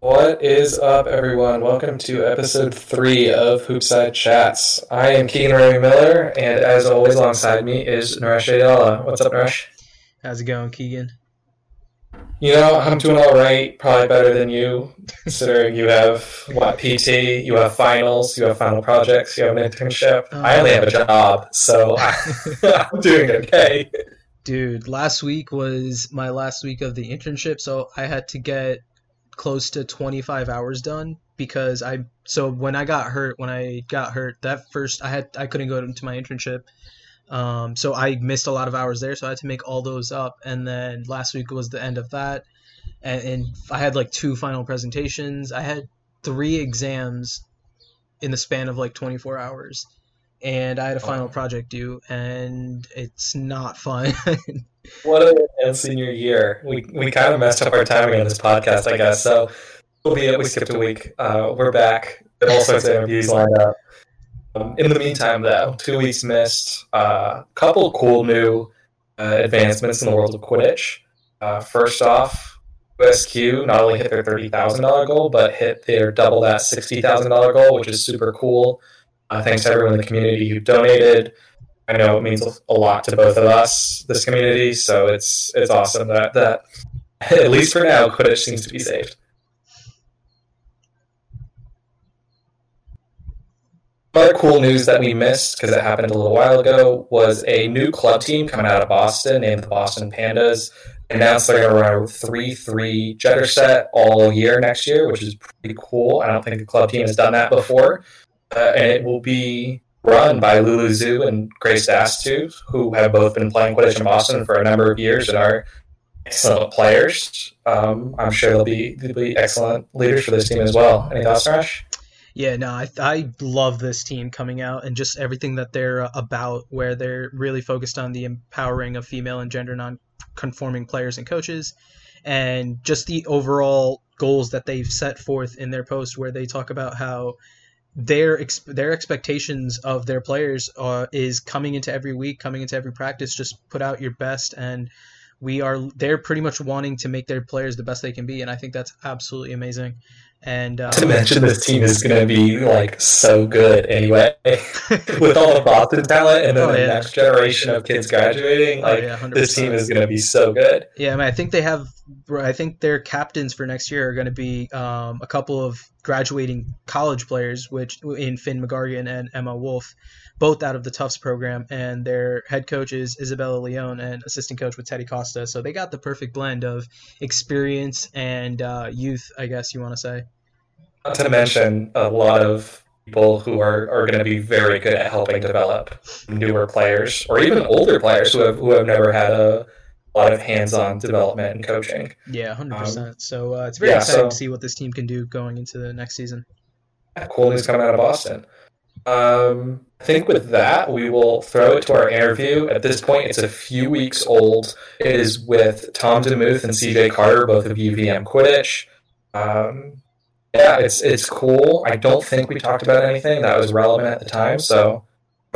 What is up, everyone? Welcome to episode three of Hoopside Chats. I am Keegan Remy Miller, and as always, alongside me is Naresh Ayala. What's up, Naresh? How's it going, Keegan? You know, I'm doing all right. Probably better than you, considering you have what PT, you have finals, you have final projects, you have an internship. Oh. I only have a job, so I'm doing okay. Dude, last week was my last week of the internship, so I had to get close to 25 hours done because I so when I got hurt, when I got hurt, that first I had I couldn't go to my internship. Um, so I missed a lot of hours there, so I had to make all those up. And then last week was the end of that, and, and I had like two final presentations. I had three exams in the span of like 24 hours, and I had a final Wow. project due, and it's not fun. What a senior year. We we kind of messed up our timing on this podcast, I guess. So we'll be we skipped a week. Uh, we're back. Got all sorts of interviews lined up. Um, in the meantime, though, two weeks missed. A uh, couple cool new uh, advancements in the world of Quidditch. Uh, first off, USQ not only hit their thirty thousand dollar goal, but hit their double that sixty thousand dollar goal, which is super cool. Uh, thanks to everyone in the community who donated. I know it means a lot to both of us, this community. So it's it's awesome that that at least for now, Quidditch seems to be saved. Other cool news that we missed because it happened a little while ago was a new club team coming out of Boston named the Boston Pandas. Announced they're going to run a three-three gender set all year next year, which is pretty cool. I don't think the club team has done that before, uh, and it will be run by Lulu Zhu and Grace Dastu, who have both been playing Quidditch in Boston for a number of years and are excellent players. Um, I'm sure they'll be they'll be excellent leaders for this team as well. Any thoughts, Rash? Yeah, no, I, I love this team coming out and just everything that they're uh, about, where they're really focused on the empowering of female and gender non-conforming players and coaches, and just the overall goals that they've set forth in their post, where they talk about how their ex- their expectations of their players uh, is coming into every week, coming into every practice, just put out your best and. We are. They're pretty much wanting to make their players the best they can be, and I think that's absolutely amazing. And uh, To mention this team is going to be like so good anyway, with all the Boston talent and then Oh, the next generation of kids graduating. Oh, Like yeah, this team is going to be so good. Yeah, I mean, I think they have. I think their captains for next year are going to be um, a couple of graduating college players, which in Finn McGargan and Emma Wolf, both out of the Tufts program, and their head coach is Isabella Leone and assistant coach with Teddy Costa. So they got the perfect blend of experience and uh, youth, I guess you want to say. Not to mention a lot of people who are, are going to be very good at helping develop newer players or even older players who have who have never had a lot of hands-on development and coaching. Yeah, hundred percent. So uh, it's very yeah, exciting so- to see what this team can do going into the next season. Cool news coming out of Boston. Um, I think with that, we will throw it to our interview. At this point, it's a few weeks old. It is with Tom DeMuth and CJ Carter, both of UVM Quidditch. Um, yeah, it's it's cool. I don't think we talked about anything that was relevant at the time, so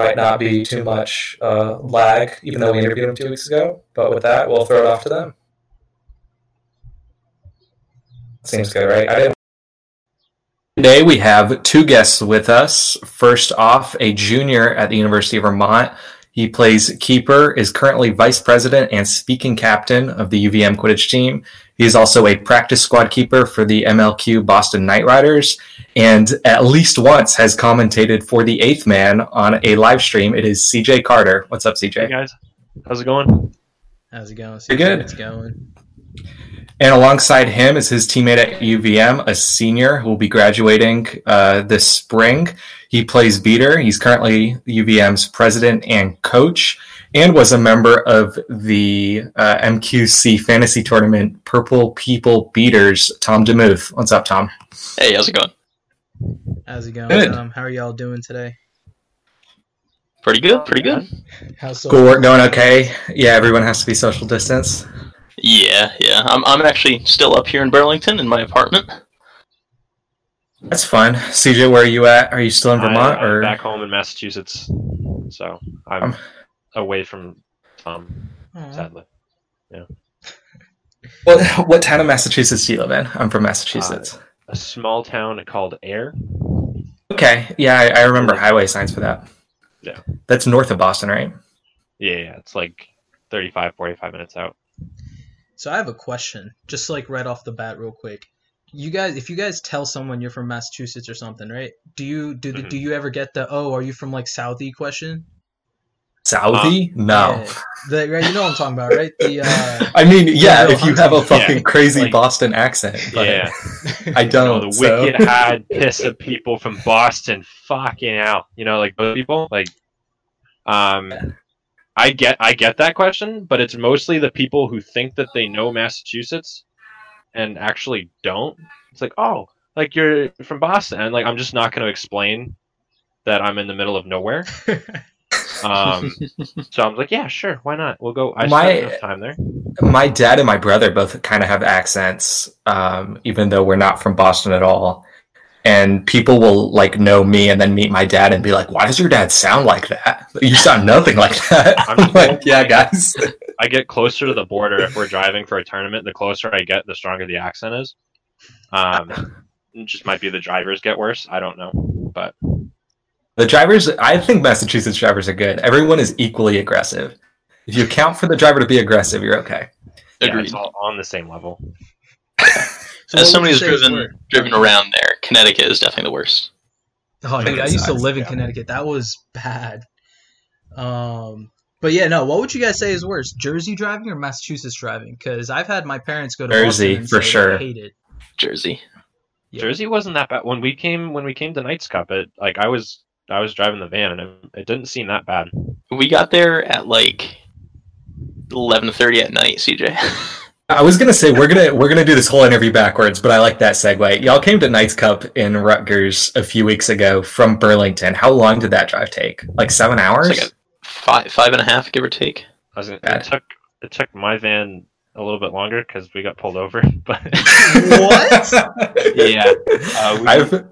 might not be too much uh, lag, even though we interviewed them two weeks ago. But with that, we'll throw it off to them. Seems good, right? I didn't Today we have two guests with us. First off, a junior at the University of Vermont. He plays keeper, is currently vice president and speaking captain of the UVM Quidditch team. He is also a practice squad keeper for the MLQ Boston Night Riders, and at least once has commentated for the Eighth Man on a live stream. It is CJ Carter. What's up, Hey CJ? guys, how's it going? How's it going? Pretty good. It's going. And alongside him is his teammate at UVM, a senior who will be graduating uh, this spring. He plays beater. He's currently UVM's president and coach, and was a member of the uh, MQC fantasy tournament Purple People Beaters. Tom DeMuth. What's up, Tom? Hey, how's it going? How's it going? Good. Um, how are y'all doing today? Pretty good, pretty good. How's School work going okay? Yeah, everyone has to be social distance. Yeah, yeah. I'm I'm actually still up here in Burlington in my apartment. That's fun. CJ, where are you at? Are you still in Vermont I, am or? back home in Massachusetts, so I'm Um, away from Tom. Aw. Sadly, Yeah. What what town in Massachusetts do you live in? I'm from Massachusetts. a small town called Ayer. Okay, yeah, I, I remember highway signs for that. Yeah. That's north of Boston, right? Yeah, yeah, it's like 35, 45 minutes out. So I have a question, just like right off the bat, real quick. You guys, if you guys tell someone you're from Massachusetts or something, right? Do you do the, Mhm. do you ever get the oh, are you from like Southie question? Southie? no. Yeah. The, right, you know what I'm talking about, right? The uh, I mean, yeah, if you have a fucking Yeah, crazy like- Boston accent, but yeah, I don't. know, the so- wicked hard piss of people from Boston. Fucking out. you know, like those people. Like, um, I get, I get that question, but it's mostly the people who think that they know Massachusetts and actually don't. It's like, oh, like you're from Boston, and like I'm just not going to explain that I'm in the middle of nowhere. Um, so I'm like, yeah, sure, why not? We'll go. I My- spent enough time there. my dad and my brother both kind of have accents, um, even though we're not from Boston at all. And people will like know me and then meet my dad and be like, "Why does your dad sound like that? You sound nothing like that." I'm I'm like, "Yeah, guys." I get closer to the border if we're driving for a tournament. The closer I get, the stronger the accent is. Um, it just might be the drivers get worse. I don't know, but The drivers, I think Massachusetts drivers are good. Everyone is equally aggressive. If you account for the driver to be aggressive, you're okay. yeah, Agreed. it's all on the same level. So As somebody would who's you say is driven worse? driven around there, Connecticut is definitely the worst. Oh, dude, I used to live in yeah. Connecticut. That was bad. Um, but yeah, no. What would you guys say is worse, Jersey driving or Massachusetts driving? Because I've had my parents go to Jersey, and for say sure. Hate it. Jersey. Yeah. Jersey wasn't that bad when we came when we came to Knights Cup. It like I was I was driving the van and it, it didn't seem that bad. We got there at like eleven thirty at night. CJ. I was gonna say we're gonna we're gonna do this whole interview backwards, but I like that segue. Y'all came to Knights Cup in Rutgers a few weeks ago from Burlington. How long did that drive take? Like seven hours? It's like a five five and a half, give or take. I was gonna, Bad. it took it took my van a little bit longer because we got pulled over, but What? yeah, uh, we, I've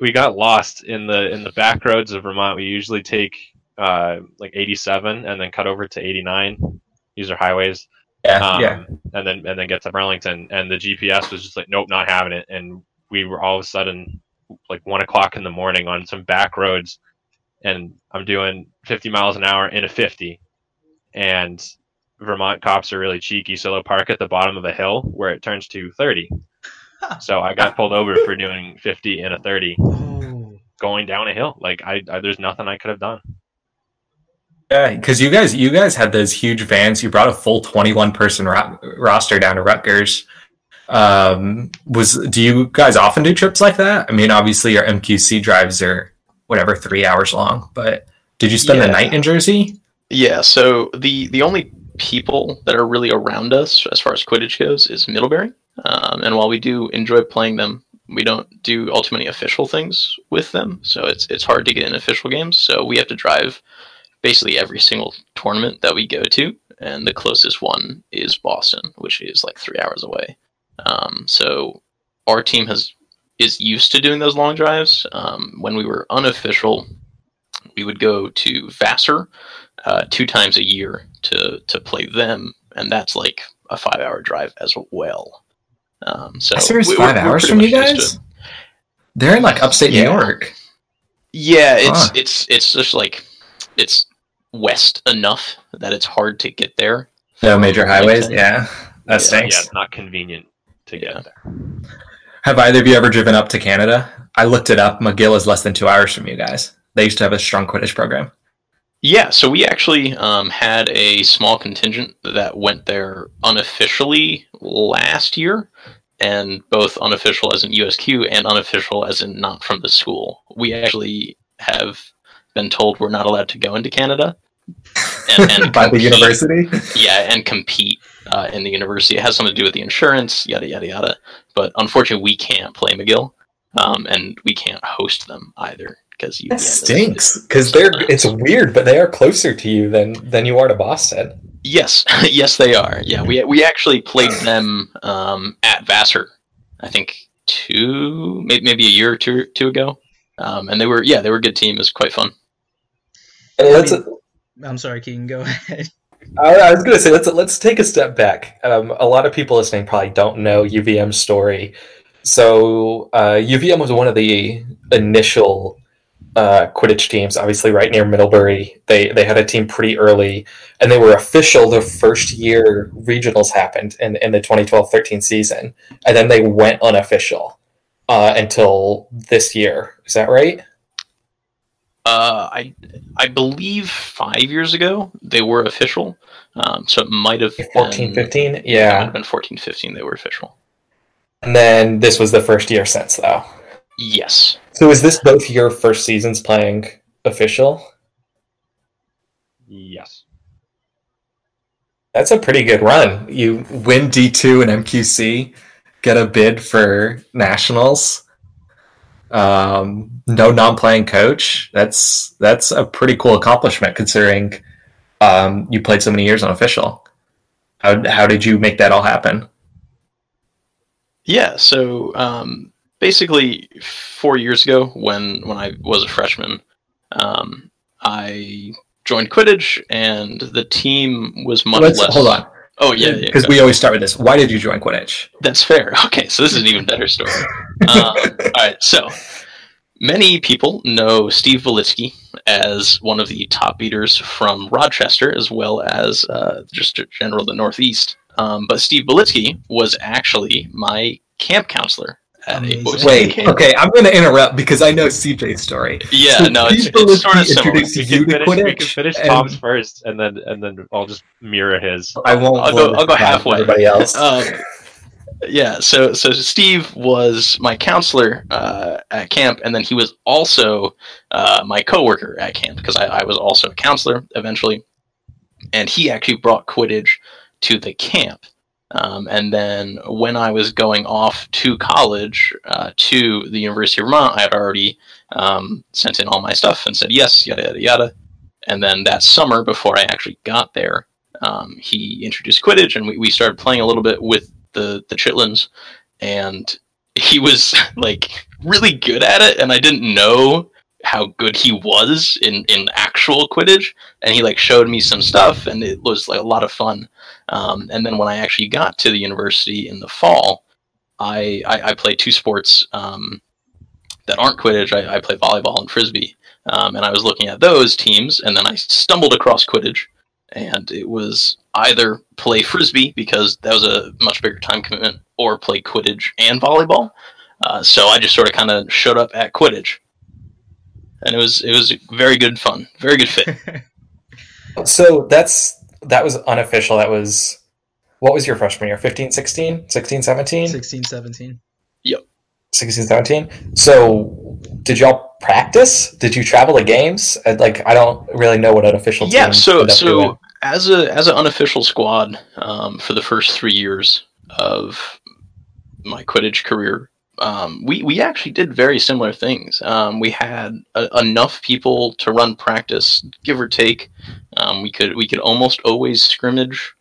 we got lost in the in the back roads of Vermont. We usually take uh, like 87 and then cut over to 89. These are highways, yeah um, yeah. and then and then get to Burlington. And the GPS was just like, nope, not having it. And we were all of a sudden like one o'clock in the morning on some back roads, and I'm doing 50 miles an hour in a 50, and Vermont cops are really cheeky, so they'll park at the bottom of a hill where it turns to 30. So I got pulled over for doing 50 in a 30 Oh. going down a hill. Like I, I there's nothing I could have done. Yeah, because you guys, you guys had those huge vans. You brought a full twenty-one person ro- roster down to Rutgers. Um, was do you guys often do trips like that? I mean, obviously your MQC drives are whatever three hours long, but did you spend the night in Jersey? Yeah, so the the only people that are really around us as far as Quidditch goes is Middlebury. Um, and while we do enjoy playing them, we don't do all too many official things with them. So it's it's hard to get in official games. So we have to drive basically every single tournament that we go to, and the closest one is Boston, which is like three hours away. Um, so our team has is used to doing those long drives. Um, when we were unofficial, we would go to Vassar uh, two times a year to to play them, and that's like a five hour drive as well. Um, so Serious we- we're- five we're hours from you much to guys? it. They're in like upstate Yeah. New York. Yeah, it's Huh. it's it's just like it's west enough that it's hard to get there. No major highways. Burlington. Yeah, that Yeah, stinks. Yeah, it's not convenient to get Yeah. there. Have either of you ever driven up to Canada? I looked it up. McGill is less than two hours from you guys. They used to have a strong Quidditch program. Yeah, so we actually um, had a small contingent that went there unofficially last year, and both unofficial as in USQ and unofficial as in not from the school. We actually have been told we're not allowed to go into Canada. And, and By the university. Yeah, and compete uh, in the university. It has something to do with the insurance, yada yada yada. But unfortunately, we can't play McGill, um, and we can't host them either because That stinks because they're it's weird, but they are closer to you than than you are to Boston. Yes, yes, they are. Yeah, we we actually played them um, at Vassar, I think two, maybe, maybe a year or two, two ago, um, and they were yeah, they were a good team. It was quite fun. And let's. I'm sorry, Keegan. Go ahead. I, I was going to say let's let's take a step back. Um, a lot of people listening probably don't know UVM's story, So uh, UVM was one of the initial uh, Quidditch teams, obviously right near Middlebury. They they had a team pretty early, and they were official the first year regionals happened in, in the 2012-13 season, and then they went unofficial uh, until this year. Is that right? Uh, I I believe five years ago they were official. Um, so it might have 14, been, 15? It might Yeah. have been 14, 15 they were official. And then this was the first year since, though. Yes. So is this both your first seasons playing official? Yes. That's a pretty good run. You Win D2 and MQC, get a bid for nationals. Um, no non-playing coach. That's that's a pretty cool accomplishment considering um, you played so many years unofficial. How how did you make that all happen? Yeah, so um, basically, four years ago, when when I was a freshman, um, I joined Quidditch, and the team was much Let's less. hold on Oh yeah, yeah. because go. we always start with this. Why did you join Quidditch? That's fair. Okay, so this is an even better story. um, all right, so many people know Steve Volitsky as one of the top beaters from Rochester, as well as uh, just general the Northeast. Um, but Steve Volitsky was actually my camp counselor Amazing. Wait, okay, I'm going to interrupt because I know CJ's story. Yeah, So no, it's, Steve it's sort of Volitsky similar. We you can to finish, we can finish and- Tom's first, and then and then I'll just mirror his. I won't. I'll go- I'll go this down for halfway. Everybody else. Um, yeah, so so Steve was my counselor uh, at camp, and then he was also uh, my coworker at camp because I, I was also a counselor eventually, and he actually brought Quidditch to the camp. Um, and then when I was going off to college uh, to the University of Vermont, I had already um, sent in all my stuff and said yes, yada yada yada. And then that summer, before I actually got there, um, he introduced Quidditch, and we, we started playing a little bit with the the Chitlins, and he was like really good at it, and I didn't know how good he was in in actual Quidditch, and he like showed me some stuff, and it was like a lot of fun. Um, and then when I actually got to the university in the fall, I I, I played two sports um, that aren't Quidditch. I, I play volleyball and frisbee. Um, and I was looking at those teams, and then I stumbled across Quidditch, and it was either play frisbee because that was a much bigger time commitment, or play Quidditch and volleyball. Uh, so I just sort of kind of showed up at Quidditch, and it was it was very good fun, very good fit. So that's that was unofficial. That was what was your freshman year? 15, 16, 16, 17? 16, 17. 16, 17. So did y'all practice? Did you travel to games? Like I don't really know what an official yeah team so so doing. as a as an unofficial squad um, for the first three years of my quidditch career um, we we actually did very similar things. Um, we had a, enough people to run practice give or take. Um, we could we could almost always scrimmage.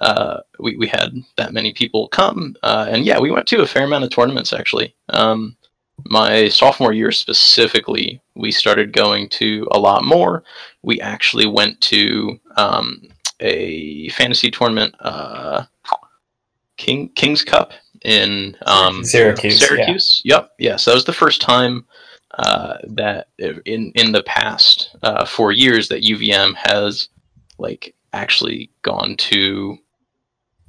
Uh, we, we had that many people come. Uh, and yeah we went to a fair amount of tournaments actually. Um, my sophomore year specifically we started going to a lot more. We actually went to um, a fantasy tournament, uh, King King's Cup in um, Syracuse. Syracuse. Yep. Yes, that was the first time uh, that in in the past uh, four years that UVM has like actually gone to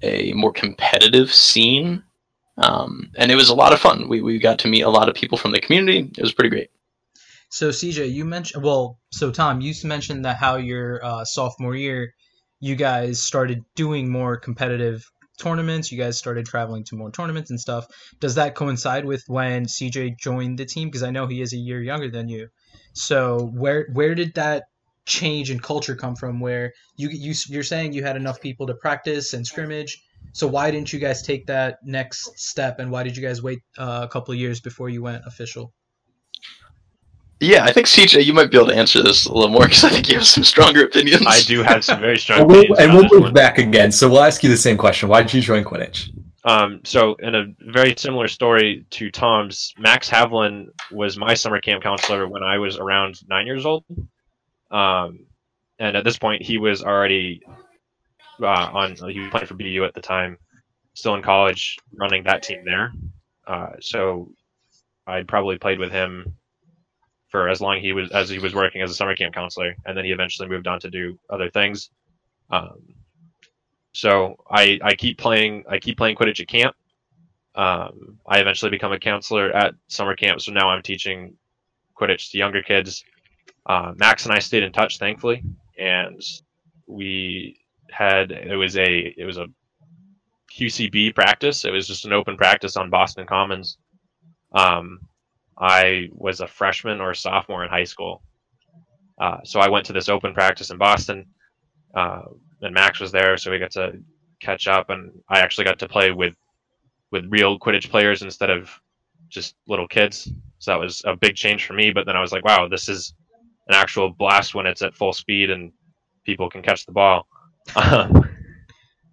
a more competitive scene. Um, and it was a lot of fun. We, we got to meet a lot of people from the community. It was pretty great. So CJ, you mentioned well, so Tom, you mentioned that how your uh, sophomore year, you guys started doing more competitive tournaments. You guys started traveling to more tournaments and stuff. Does that coincide with when CJ joined the team? Because I know he is a year younger than you. So where where did that change in culture come from? Where you you you're saying you had enough people to practice and scrimmage. So why didn't you guys take that next step, and why did you guys wait uh, a couple years before you went official? Yeah, I think CJ, you might be able to answer this a little more because I think you have some stronger opinions. I do have some very strong And we'll, opinions and we'll move one. back again. So we'll ask you the same question. Why did you join Quidditch? Um, so, in a very similar story to Tom's, Max Havlin was my summer camp counselor when I was around nine years old. Um, and at this point, he was already uh, on. He was playing for BU at the time, still in college, running that team there. Uh, so I probably played with him for as long he was as he was working as a summer camp counselor, and then he eventually moved on to do other things. Um, so I I keep playing I keep playing Quidditch at camp. Um, I eventually become a counselor at summer camp, so now I'm teaching Quidditch to younger kids. Uh, Max and I stayed in touch, thankfully, and we had it was a it was a QCB practice. It was just an open practice on Boston Commons. Um, I was a freshman or a sophomore in high school, uh, so I went to this open practice in Boston, uh, and Max was there, so we got to catch up, and I actually got to play with with real Quidditch players instead of just little kids. So that was a big change for me. But then I was like, wow, this is an actual blast when it's at full speed and people can catch the ball.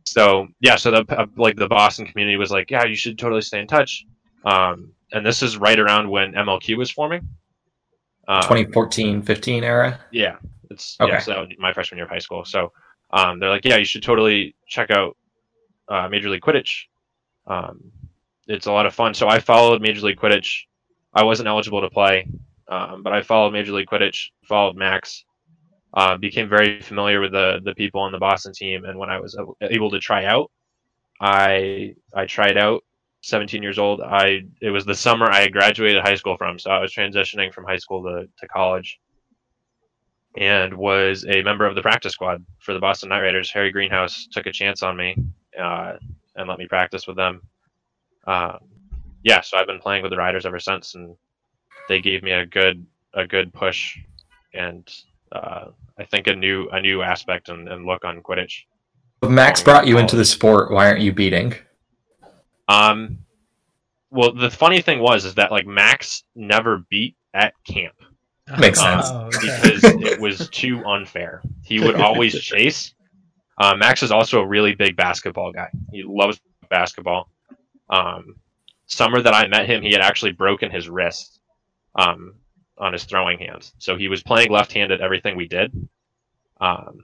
So yeah, so the uh, like the Boston community was like, yeah, you should totally stay in touch. Um, and this is right around when MLQ was forming. Um, 2014, 15 era. Yeah, it's okay. yeah, so my freshman year of high school. So um, they're like, yeah, you should totally check out uh, Major League Quidditch. Um, it's a lot of fun. So I followed Major League Quidditch. I wasn't eligible to play, um, but I followed Major League Quidditch, followed Max, uh, became very familiar with the the people on the Boston team. And when I was able to try out, I I tried out. 17 years old. I it was the summer I graduated high school from, so I was transitioning from high school to, to college, and was a member of the practice squad for the Boston Night Riders. Harry Greenhouse took a chance on me uh, and let me practice with them. Um, yeah, so I've been playing with the Riders ever since, and they gave me a good a good push, and uh, I think a new a new aspect and, and look on Quidditch. Max brought you into the sport. Why aren't you beating? Um, well, the funny thing was is that like Max never beat at camp. Makes sense oh, okay. because it was too unfair. He would always chase. Uh, Max is also a really big basketball guy. He loves basketball. Um, summer that I met him, he had actually broken his wrist um, on his throwing hand. So he was playing left-handed everything we did. Um,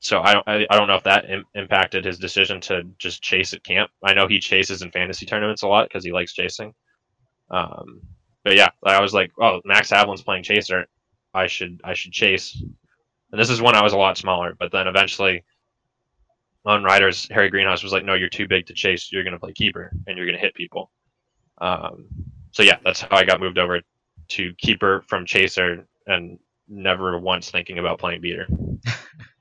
so I don't I, I don't know if that Im- impacted his decision to just chase at camp. I know he chases in fantasy tournaments a lot because he likes chasing. Um, but yeah, I was like, oh, Max Havlin's playing chaser. I should I should chase. And this is when I was a lot smaller. But then eventually, on Riders, Harry Greenhouse was like, no, you're too big to chase. You're going to play keeper and you're going to hit people. Um, so yeah, that's how I got moved over to keeper from chaser and never once thinking about playing beater.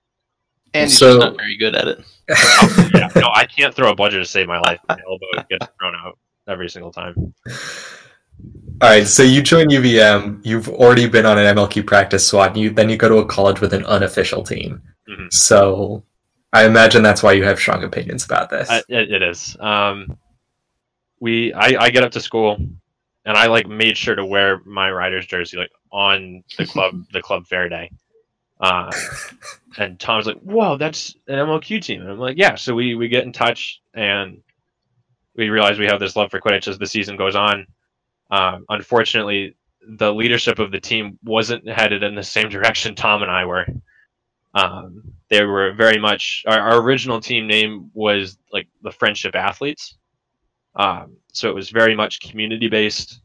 and he's not very good at it. yeah, no, I can't throw a bludger to save my life. My elbow gets thrown out every single time. All right, so you join UVM. You've already been on an MLQ practice squad. You then you go to a college with an unofficial team. Mm-hmm. So I imagine that's why you have strong opinions about this. I, it, it is. Um, we I, I get up to school and I like made sure to wear my Riders jersey like on the club the club fair day. Uh, and Tom's like, "Whoa, that's an MLQ team." And I'm like, "Yeah." So we we get in touch and we realize we have this love for Quidditch as the season goes on. Um, unfortunately, the leadership of the team wasn't headed in the same direction Tom and I were. Um, they were very much our, our, original team name was like the Friendship Athletes, um, so it was very much community based.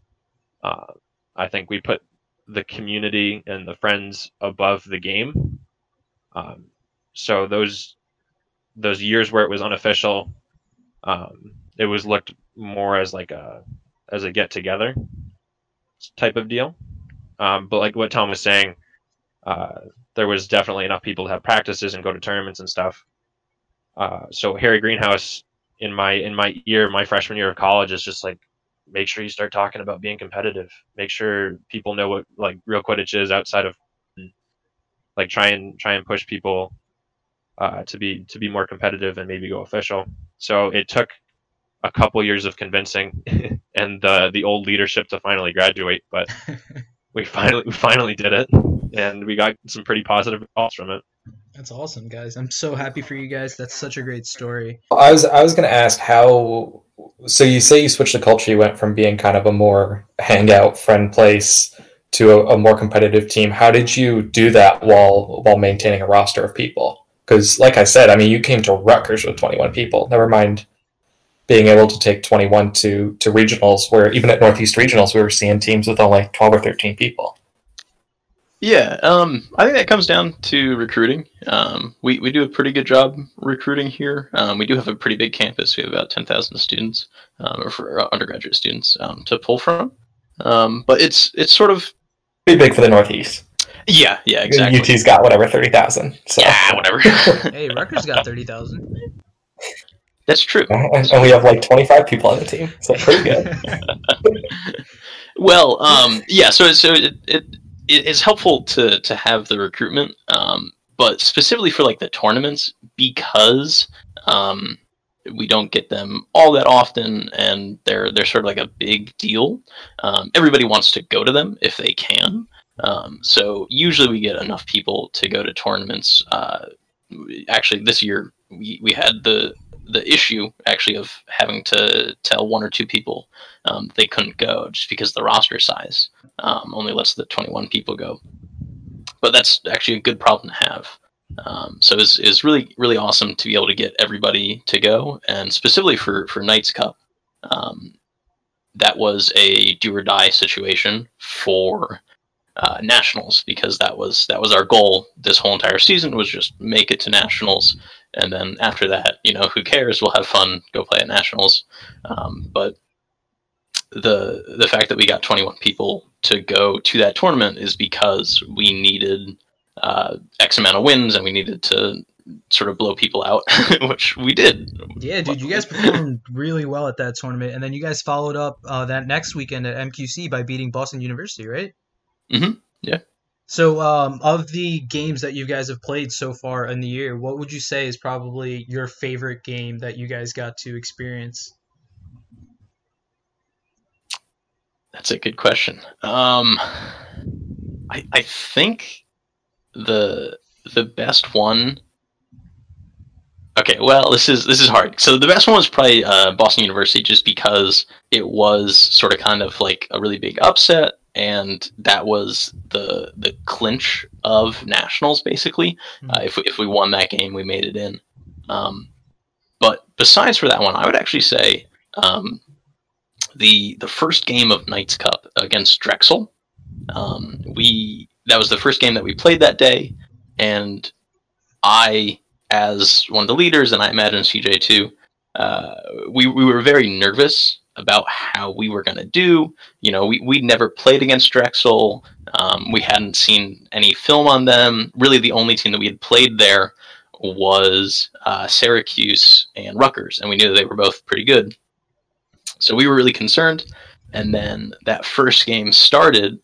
Uh, I think we put the community and the friends above the game. Um, so those those years where it was unofficial, um, it was looked more as like a as a get together type of deal. Um, but like what Tom was saying, uh, there was definitely enough people to have practices and go to tournaments and stuff. Uh, so Harry Greenhouse in my in my year, my freshman year of college, is just like make sure you start talking about being competitive. Make sure people know what like real Quidditch is outside of like try and try and push people uh, to be to be more competitive and maybe go official. So it took a couple years of convincing and the the old leadership to finally graduate, but we finally we finally did it, and we got some pretty positive results from it. That's awesome, guys. I'm so happy for you guys. That's such a great story. I was I was going to ask how. So you say you switched the culture. You went from being kind of a more hangout friend place to a, a more competitive team. How did you do that while while maintaining a roster of people? Because, like I said, I mean, you came to Rutgers with 21 people. Never mind being able to take 21 to to regionals, where even at Northeast regionals, we were seeing teams with only 12 or 13 people. Yeah, um, I think that comes down to recruiting. Um, we, we do a pretty good job recruiting here. Um, we do have a pretty big campus. We have about 10,000 students, um, or for undergraduate students um, to pull from. Um, but it's it's sort of Pretty big for the Northeast. yeah, yeah, exactly. UT's got whatever 30,000. So. Yeah, whatever. Hey, Rutgers got thirty thousand. That's true. And, and we have like 25 people on the team, so pretty good. Well, um, yeah. So, so it, it it is helpful to to have the recruitment, um, but specifically for like the tournaments because um, we don't get them all that often, and they're they're sort of like a big deal. Um, everybody wants to go to them if they can. Um, so usually we get enough people to go to tournaments. Uh, actually, this year we, we had the the issue actually of having to tell one or two people um, they couldn't go just because the roster size um, only lets the 21 people go. But that's actually a good problem to have. Um, so it's, it's really really awesome to be able to get everybody to go, and specifically for for Knights Cup, um, that was a do or die situation for uh, nationals because that was that was our goal this whole entire season was just make it to nationals. And then after that you know who cares? We'll have fun. Go play at nationals. Um, but the the fact that we got 21 people to go to that tournament is because we needed uh, x amount of wins and we needed to sort of blow people out which we did. Yeah, dude, you guys performed really well at that tournament, and then you guys followed up uh, that next weekend at MQC by beating Boston University, right? Mhm, yeah. So, um, of the games that you guys have played so far in the year, what would you say is probably your favorite game that you guys got to experience? That's a good question. Um, I I think the the best one. Okay, well, this is this is hard. So the best one was probably uh, Boston University, just because it was sort of kind of like a really big upset, and that was the the clinch of nationals. Basically, uh, if we, if we won that game, we made it in. Um, but besides for that one, I would actually say um, the the first game of Knights Cup against Drexel. Um, we that was the first game that we played that day, and I, as one of the leaders, and I imagine CJ too, uh, we we were very nervous about how we were going to do. You know, we we'd never played against Drexel. Um, we hadn't seen any film on them. Really, the only team that we had played there was uh, Syracuse and Rutgers, and we knew they were both pretty good. So we were really concerned. And then that first game started,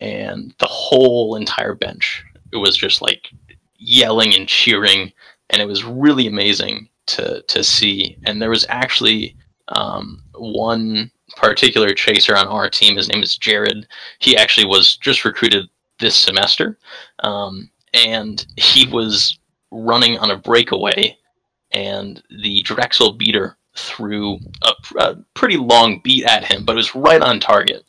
and the whole entire bench was just like yelling and cheering, and it was really amazing to to see. And there was actually um, one particular chaser on our team. His name is Jared. He actually was just recruited this semester, um, and he was running on a breakaway, and the Drexel beater threw a, a pretty long beat at him, but it was right on target.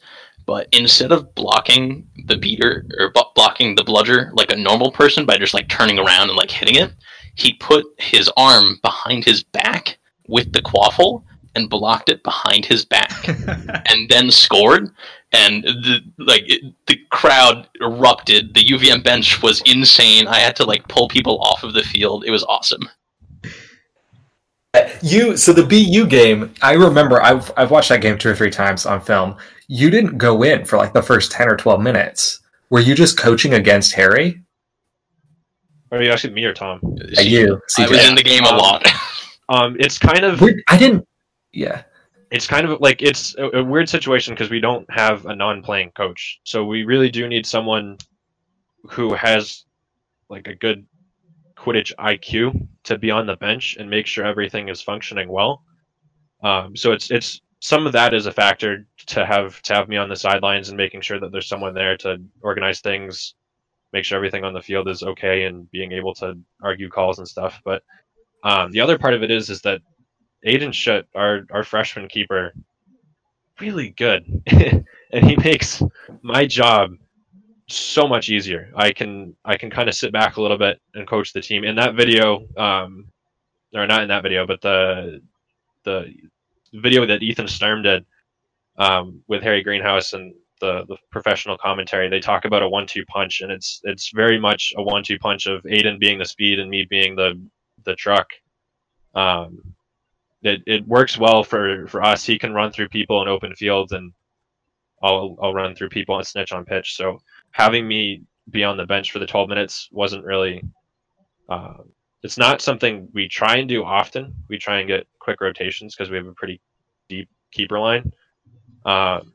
But instead of blocking the beater or bu- blocking the bludger like a normal person by just like turning around and like hitting it, he put his arm behind his back with the quaffle and blocked it behind his back and then scored and the like it, the crowd erupted the UVM bench was insane i had to like pull people off of the field it was awesome uh, You so the BU game, I remember I've I've watched that game two or three times on film. You didn't go in for like the first ten or twelve minutes. Were you just coaching against Harry? Are you asking me or Tom? Yeah, you. i was in the game a um, lot Um, it's kind of Weird- I didn't. Yeah. it's kind of like it's a, a weird situation because we don't have a non-playing coach, so we really do need someone who has like a good Quidditch IQ to be on the bench and make sure everything is functioning well. Um, so it's it's some of that is a factor to have to have me on the sidelines and making sure that there's someone there to organize things, make sure everything on the field is okay, and being able to argue calls and stuff. But um, the other part of it is is that Aiden Schutt, our our freshman keeper, really good, and he makes my job so much easier. I can I can kind of sit back a little bit and coach the team. In that video, um, or not in that video, but the the video that Ethan Sturm did um, with Harry Greenhouse and the, the professional commentary. They talk about a one-two punch, and it's it's very much a one-two punch of Aiden being the speed and me being the the truck. Um, it, it works well for, for us. He can run through people in open fields, and I'll I'll run through people and snitch on pitch. So having me be on the bench for the 12 minutes wasn't really. Uh, it's not something we try and do often. We try and get quick rotations because we have a pretty deep keeper line. Um,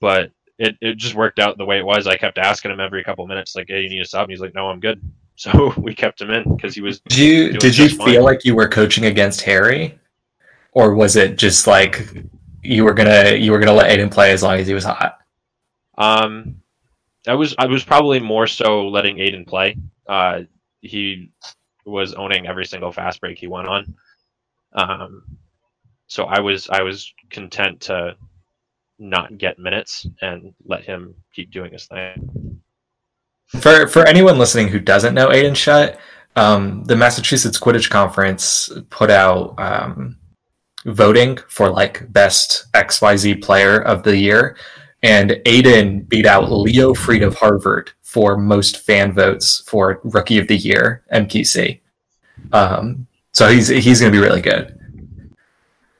but it, it just worked out the way it was. I kept asking him every couple minutes, like, "Hey, you need to stop?" And he's like, "No, I'm good." So we kept him in because he was. Did you did you feel fine. like you were coaching against Harry, or was it just like you were gonna you were gonna let Aiden play as long as he was hot? Um, I was I was probably more so letting Aiden play. Uh, he was owning every single fast break he went on. Um, so I was I was content to not get minutes and let him keep doing his thing. For for anyone listening who doesn't know Aiden Shutt, um, the Massachusetts Quidditch Conference put out um, voting for like best XYZ player of the year, and Aiden beat out Leo Fried of Harvard for most fan votes for Rookie of the Year MQC. Um, so he's he's going to be really good.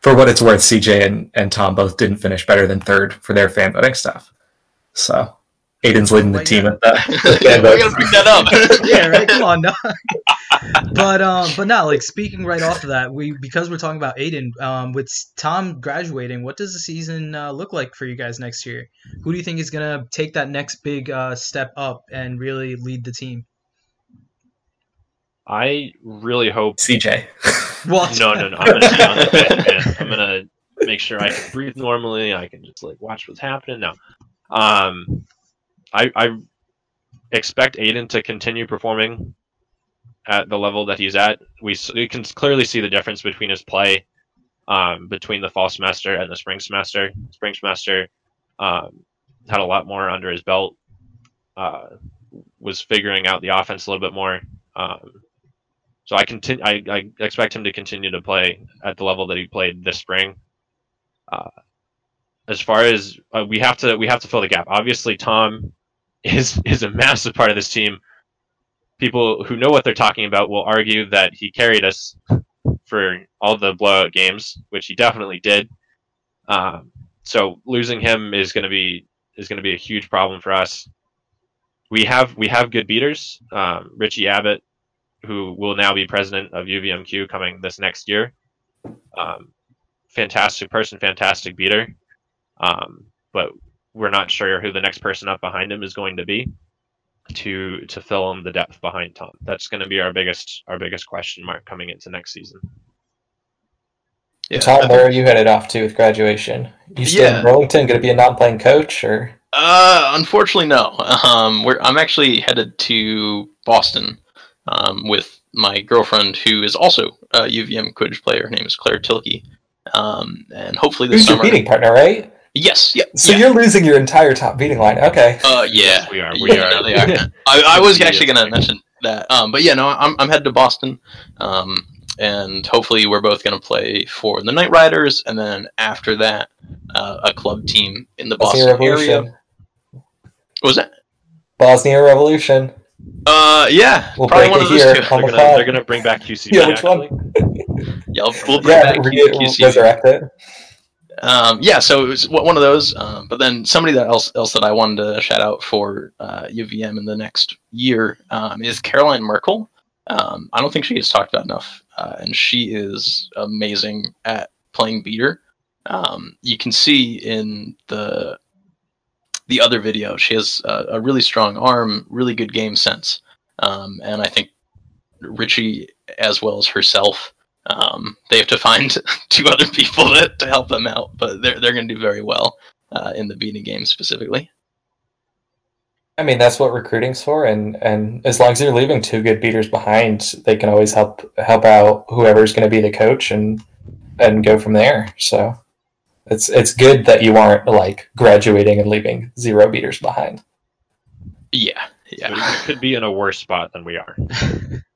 For what it's worth, CJ and, and Tom both didn't finish better than third for their fan voting stuff. So Aiden's leading the Like team at the, the we gotta bring that up. yeah, right. Come on, no. but um, but now, like speaking right off of that, we because we're talking about Aiden, um, with Tom graduating, what does the season uh, look like for you guys next year? Who do you think is gonna take that next big uh, step up and really lead the team? I really hope. CJ. Well, No, no, no. I'm gonna stay on the pitch. I'm gonna make sure I can breathe normally. I can just like watch what's happening now. Um, I I expect Aiden to continue performing at the level that he's at. We we can clearly see the difference between his play um, between the fall semester and the spring semester. Spring semester um, had a lot more under his belt. Uh, was figuring out the offense a little bit more. Um, so I continue. I, I expect him to continue to play at the level that he played this spring. Uh, as far as uh, we have to, we have to fill the gap. Obviously, Tom is is a massive part of this team. People who know what they're talking about will argue that he carried us for all the blowout games, which he definitely did. Um, so losing him is going to be is going to be a huge problem for us. We have we have good beaters. Um, Richie Abbott who will now be president of UVMQ coming this next year. Um, fantastic person, fantastic beater. Um, but we're not sure who the next person up behind him is going to be to to fill in the depth behind Tom. That's going to be our biggest our biggest question mark coming into next season. Yeah, Tom, where are you headed off to with graduation? You still Yeah. in Burlington? Going to be a non-playing coach, or Uh, unfortunately, no. Um, we're, I'm actually headed to Boston um, with my girlfriend, who is also a UVM Quidditch player. Her name is Claire Tilke. Um, and hopefully this who's your summer. beating partner, right? Yes, yeah. So yeah. you're losing your entire top beating line. Okay. Uh, yeah, Yes, we are. We yeah, are. no, they are. I, I was actually going to mention that, um, but yeah, no, I'm, I'm headed to Boston, um, and hopefully we're both going to play for the Night Riders, and then after that, uh, a club team in the Bosnia Boston area. Revolution. What was that? Bosnia Revolution. Uh, yeah, We'll probably break one it of those here. two. They're gonna, they're gonna bring back QCB. Yeah, which one? Yeah, we'll, we'll bring Yeah, back re- QC. resurrect it. Um, yeah, so it was one of those. Um, but then somebody that else else that I wanted to shout out for uh, UVM in the next year um, is Caroline Merkel. Um, I don't think she gets talked about enough, uh, and she is amazing at playing beater. Um, you can see in the the other video, she has a, a really strong arm, really good game sense, um, and I think Richie as well as herself um, they have to find two other people to, to help them out, but they're they're going to do very well uh, in the beating game specifically. I mean, that's what recruiting's for, and and as long as you're leaving two good beaters behind, they can always help help out whoever's going to be the coach and and go from there. So it's it's good that you aren't like graduating and leaving zero beaters behind. Yeah, But yeah, it could be in a worse spot than we are.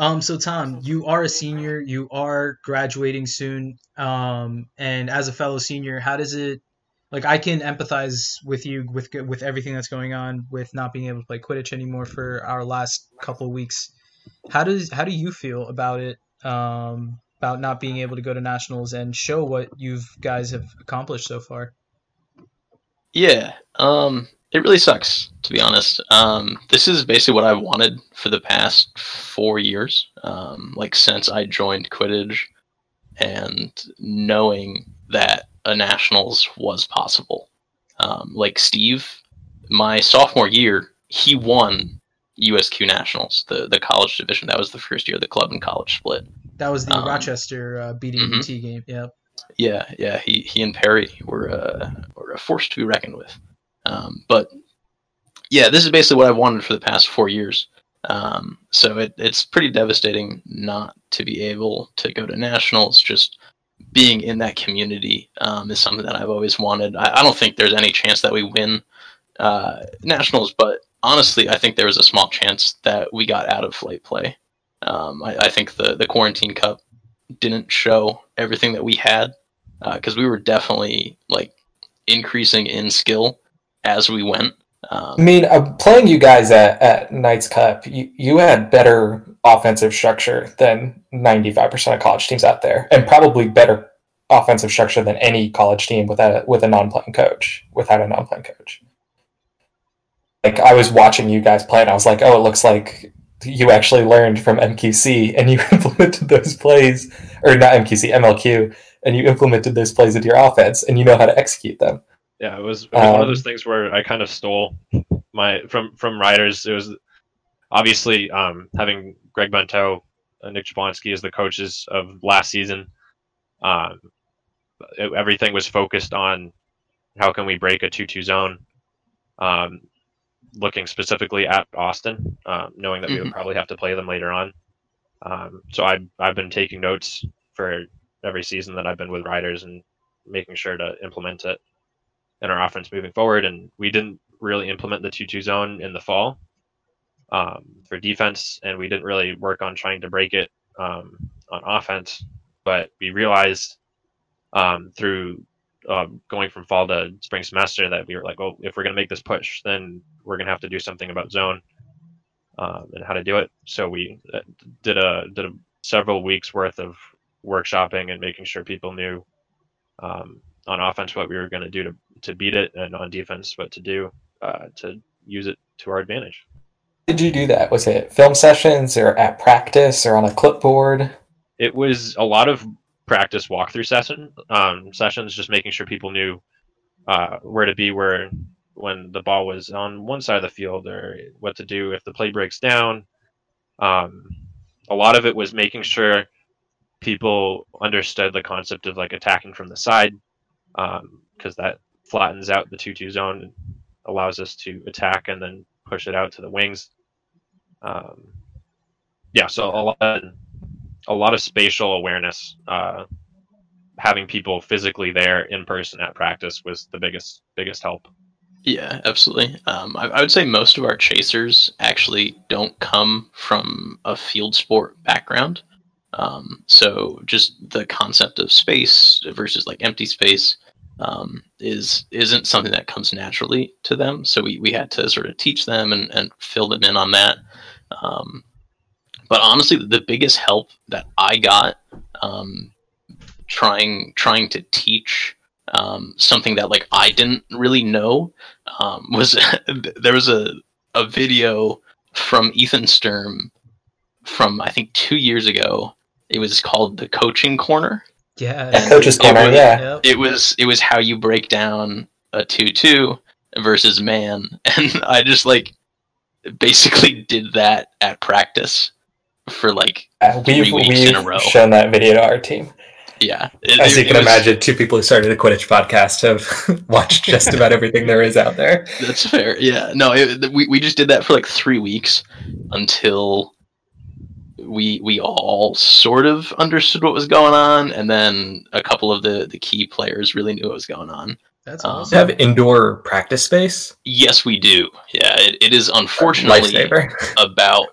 Um, so Tom, you are a senior. You are graduating soon. Um, and as a fellow senior, how does it? Like, I can empathize with you with with everything that's going on with not being able to play Quidditch anymore for our last couple of weeks. How does how do you feel about it? Um, about not being able to go to nationals and show what you guys have accomplished so far. Yeah, um, it really sucks to be honest. Um, this is basically what I wanted for the past four years, um, like since I joined Quidditch, and knowing that a nationals was possible. Um, like Steve, my sophomore year, he won USQ nationals, the the college division. That was the first year the club and college split. That was the Um, Rochester uh, beating mhm. UT game. Yeah. Yeah, yeah. He he and Perry were uh, were a force to be reckoned with. Um, but yeah, this is basically what I've wanted for the past four years. Um, so it, it's pretty devastating not to be able to go to nationals. Just being in that community um, is something that I've always wanted. I, I don't think there's any chance that we win uh, nationals, but honestly, I think there was a small chance that we got out of flight play. Um, I, I think the the quarantine cup didn't show everything that we had because we were definitely like increasing in skill as we went. I Um, mean, uh, playing you guys at, at Knights Cup, you, you had better offensive structure than 95% of college teams out there, and probably better offensive structure than any college team without a, with a non-playing coach. Without a non-playing coach, like I was watching you guys play, and I was like, oh, it looks like you actually learned from MQC, and you implemented those plays, or not MQC, MLQ, and you implemented those plays into your offense, and you know how to execute them. Yeah, it was, it was one of Um, those things where I kind of stole my from from riders. It was obviously um, having Greg Bento, and Nick Jablonski as the coaches of last season. Um, it- everything was focused on how can we break a two-two zone. Um, looking specifically at Austin, um, knowing that we would probably have to play them later on. Um, so I I've been taking notes for every season that I've been with riders and making sure to implement it in our offense moving forward. And we didn't really implement the 2 2 zone in the fall um, for defense, and we didn't really work on trying to break it um, on offense. But we realized um, through um, going from fall to spring semester that we were like, well, if we're going to make this push, then we're going to have to do something about zone um, and how to do it. So we uh, did a did a several weeks worth of workshopping and making sure people knew um, on offense what we were going to do to to beat it, and on defense what to do uh, to use it to our advantage. Did you do that? Was it film sessions or at practice or on a clipboard? It was a lot of practice walkthrough session um, sessions, just making sure people knew uh, where to be where when the ball was on one side of the field or what to do if the play breaks down. Um, a lot of it was making sure people understood the concept of like attacking from the side because that flattens out the 2-2 zone and allows us to attack and then push it out to the wings. Um, yeah, so a lot, a lot of spatial awareness. Uh, having people physically there in person at practice was the biggest biggest help. Yeah, absolutely. Um, I, I would say most of our chasers actually don't come from a field sport background. Um, so just the concept of space versus like empty space um, is isn't something that comes naturally to them. So we, we had to sort of teach them and, and fill them in on that. Um, but honestly, the biggest help that I got um, trying trying to teach um, something that like I didn't really know um, was there was a a video from Ethan Sturm from I think two years ago. It was called the Coaching Corner. Yeah. And Coach's corner, was- yeah. It was it was how you break down a two two versus man, and I just like basically did that at practice for like Uh, Three we've weeks in a we've row. shown that video to our team. yeah. It- As it- you can was- imagine, two people who started a Quidditch podcast have watched just about everything there is out there. That's fair. Yeah. No, it, we we just did that for like three weeks until we we all sort of understood what was going on, and then a couple of the the key players really knew what was going on. That's um, Do awesome. you have indoor practice space? Yes, we do. Yeah, it, it is unfortunately about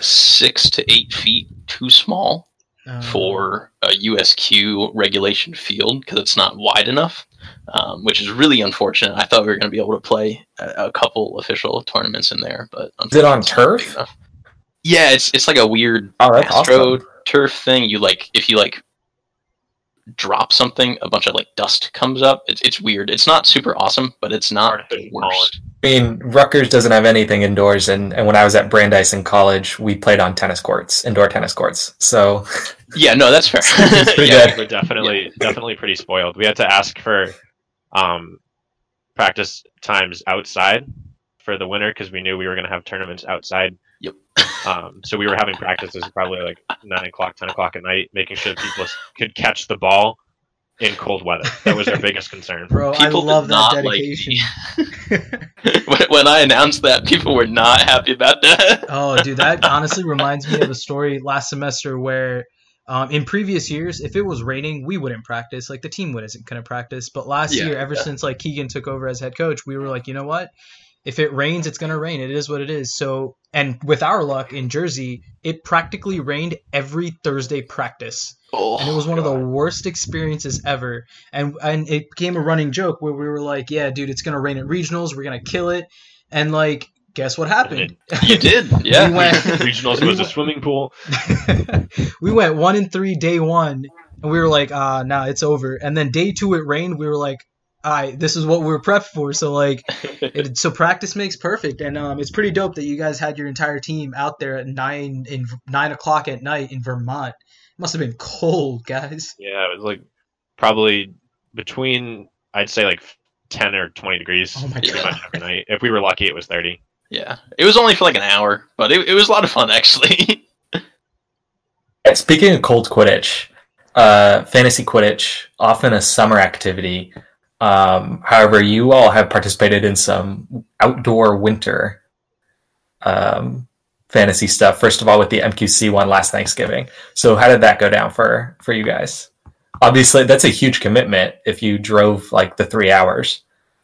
six to eight feet too small Uh, for a USQ regulation field because it's not wide enough, um, which is really unfortunate. I thought we were going to be able to play a, a couple official tournaments in there, but Is it on unfortunately it's not big turf? enough. Yeah, it's it's like a weird Oh, that's Astro awesome. turf thing. You like if you like drop something, a bunch of like dust comes up. It's it's weird. It's not super awesome, but it's not the worst. I mean, Rutgers doesn't have anything indoors, and, and when I was at Brandeis in college, we played on tennis courts, indoor tennis courts. So Yeah, no, that's fair. It's pretty yeah, good. We're definitely definitely pretty spoiled. We had to ask for um, practice times outside for the winter because we knew we were going to have tournaments outside. Yep. Um, so we were having practices probably like nine o'clock, ten o'clock at night, making sure people could catch the ball in cold weather. That was our biggest concern. Bro, People I love that not like dedication. when, when I announced that, people were not happy about that. oh, dude, that honestly reminds me of a story last semester where, um, in previous years, if it was raining, we wouldn't practice. Like the team would isn't gonna practice. But last Yeah, year, ever yeah. since like Keegan took over as head coach, we were like, you know what? If it rains, it's gonna rain. It is what it is. So, and with our luck in Jersey, it practically rained every Thursday practice. Oh, and it was one of the worst experiences ever. And and it became a running joke where we were like, "Yeah, dude, it's gonna rain at regionals. We're gonna kill it." And like, guess what happened? you did, yeah. We went- Regionals was a swimming pool. we went one and three day one, and we were like, "Ah, nah, it's over." And then day two, it rained. We were like, "I, this is what we were prepped for." So like, it, so practice makes perfect, and um, it's pretty dope that you guys had your entire team out there at nine in nine o'clock at night in Vermont. It must have been cold, guys. Yeah, it was like probably between I'd say like ten or twenty degrees Oh my pretty God. much every night. If we were lucky, it was thirty. yeah, it was only for like an hour, but it, it was a lot of fun actually. Speaking of cold Quidditch, uh, fantasy Quidditch, often a summer activity. Um, however, you all have participated in some outdoor winter um, fantasy stuff. First of all, with the MQC one last Thanksgiving. So, how did that go down for for you guys? Obviously, that's a huge commitment if you drove like the three hours,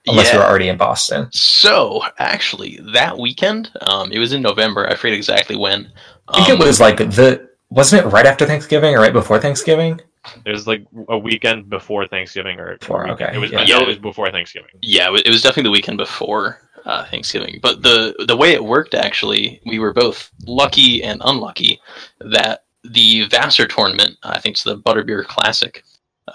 unless you were already in Boston. So actually, that weekend, um, it was in November. I forget exactly when. I think Um, it was like the wasn't it right after Thanksgiving or right before Thanksgiving? It was like a weekend before Thanksgiving, or Before, a okay, It was. yeah. I know it was before Thanksgiving. Yeah, it it was definitely the weekend before uh, Thanksgiving. But the the way it worked, actually, we were both lucky and unlucky that the Vassar tournament, I think it's the Butterbeer Classic,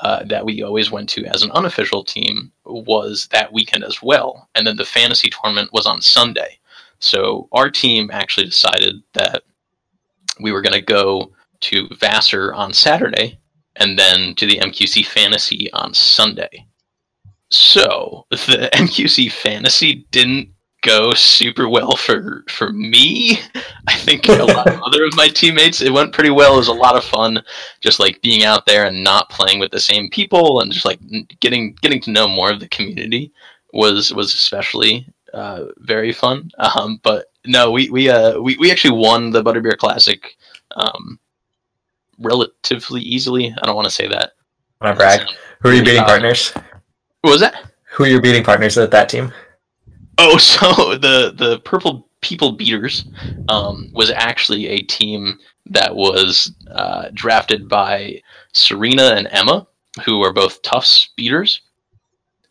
uh, that we always went to as an unofficial team, was that weekend as well. And then the fantasy tournament was on Sunday. So our team actually decided that we were going to go to Vassar on Saturday and then to the MQC Fantasy on Sunday. So the MQC fantasy didn't go super well for for me. I think a lot of other of my teammates it went pretty well. It was a lot of fun, just like being out there and not playing with the same people and just like getting getting to know more of the community was was especially uh, very fun. Um, but no, we we uh we, we actually won the Butterbeer Classic um, relatively easily. I don't want to say that. To brag? Who are your beating Uh, partners? What was that? Who are your beating partners at that team? Oh, so the the Purple People Beaters um, was actually a team that was uh, drafted by Serena and Emma, who are both Tufts beaters,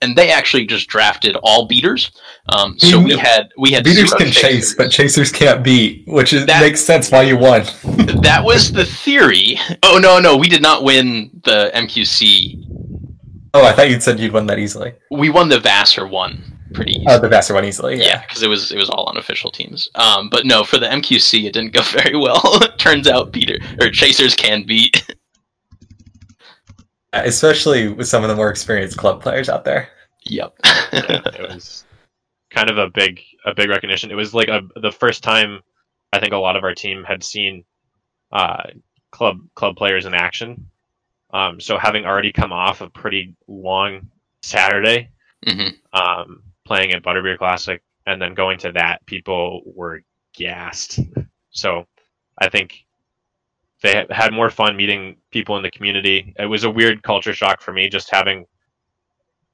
and they actually just drafted all beaters. Um, so we had we had Beaters can chase, but chasers can't beat, which is, That- makes sense why you won. that was the theory. Oh no, no, we did not win the MQC. Oh, I thought you'd said you'd won that easily. We won the Vassar one pretty easily. Oh, the Vassar one easily. Yeah, Yeah. because it was it was all unofficial teams. Um, but no, for the MQC, it didn't go very well. Turns out, beater or chasers can beat. Especially with some of the more experienced club players out there. yep. Yeah, it was kind of a big a big recognition. It was like a the first time I think a lot of our team had seen uh, club club players in action. Um, so having already come off a pretty long Saturday hmm um, playing at Butterbeer Classic and then going to that, people were gassed. So I think they had more fun meeting people in the community. It was a weird culture shock for me just having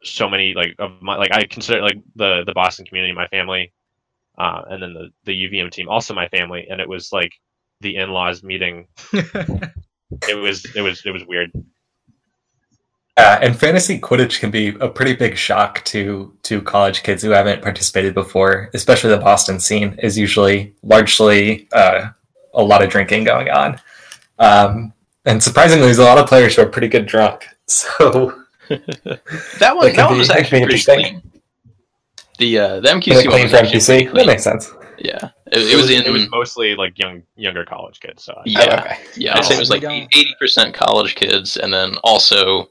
so many like of my like I consider like the the Boston community my family, uh, and then the the UVM team also my family, and it was like the in-laws meeting. It was it was it was weird. Yeah, and fantasy Quidditch can be a pretty big shock to to college kids who haven't participated before. Especially the Boston scene is usually largely uh, a lot of drinking going on, um, and surprisingly, there's a lot of players who are pretty good drunk. So That one, That that one be- was actually pretty interesting. clean. The uh, the Is MQC it one clean was for actually That makes sense. Yeah, it, it was in. it was mostly like young younger college kids. So yeah, Oh, okay. yeah. I'd say it was like eighty percent college kids, and then also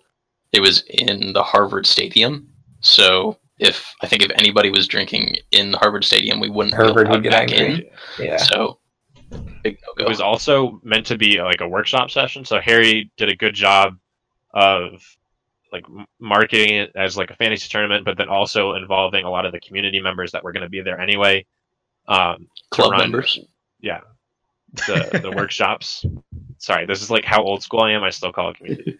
it was in the Harvard Stadium. So if I think if anybody was drinking in the Harvard Stadium, we wouldn't Harvard would get back angry. in. Yeah. So big no it was also meant to be like a workshop session. So Harry did a good job of like marketing it as like a fantasy tournament, but then also involving a lot of the community members that were going to be there anyway. Um, club run- members. yeah, the the workshops. Sorry, this is like how old school I am. I still call it community.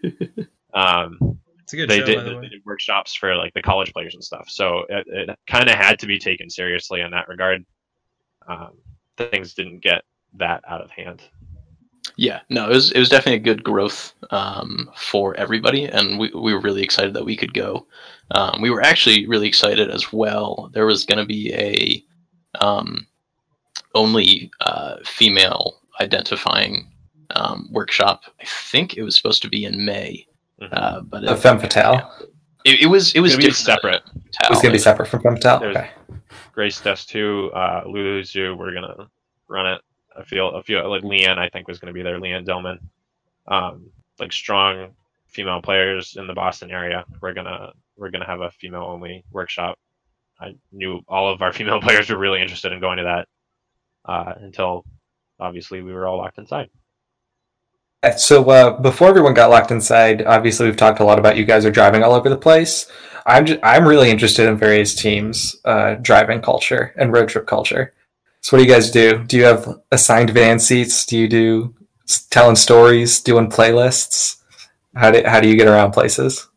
Um, it's a good they show, did by the they did workshops for like the college players and stuff. So it, it kind of had to be taken seriously in that regard. Um, things didn't get that out of hand. Yeah, no, it was it was definitely a good growth um, for everybody, and we, we were really excited that we could go. Um, we were actually really excited as well. There was going to be a um, only uh, female identifying um, workshop. I think it was supposed to be in May, Mhm. uh, but A it, femme fatale. it, it was it was It's gonna be separate. than It was going to be separate from femme fatale. Okay. Grace Death Two, uh, Lulu Zoo. We're gonna run it. I feel a few like Leanne. I think was gonna be there. Leanne Dillman. Um, like strong female players in the Boston area. We're gonna we're gonna have a female only workshop. I knew all of our female players were really interested in going to that uh, until obviously we were all locked inside. Uh, So uh, before everyone got locked inside, obviously we've talked a lot about you guys are driving all over the place. I'm just, I'm really interested in various teams' uh, driving culture and road trip culture. So what do you guys do? Do you have assigned van seats? Do you do telling stories, doing playlists? How do how do you get around places?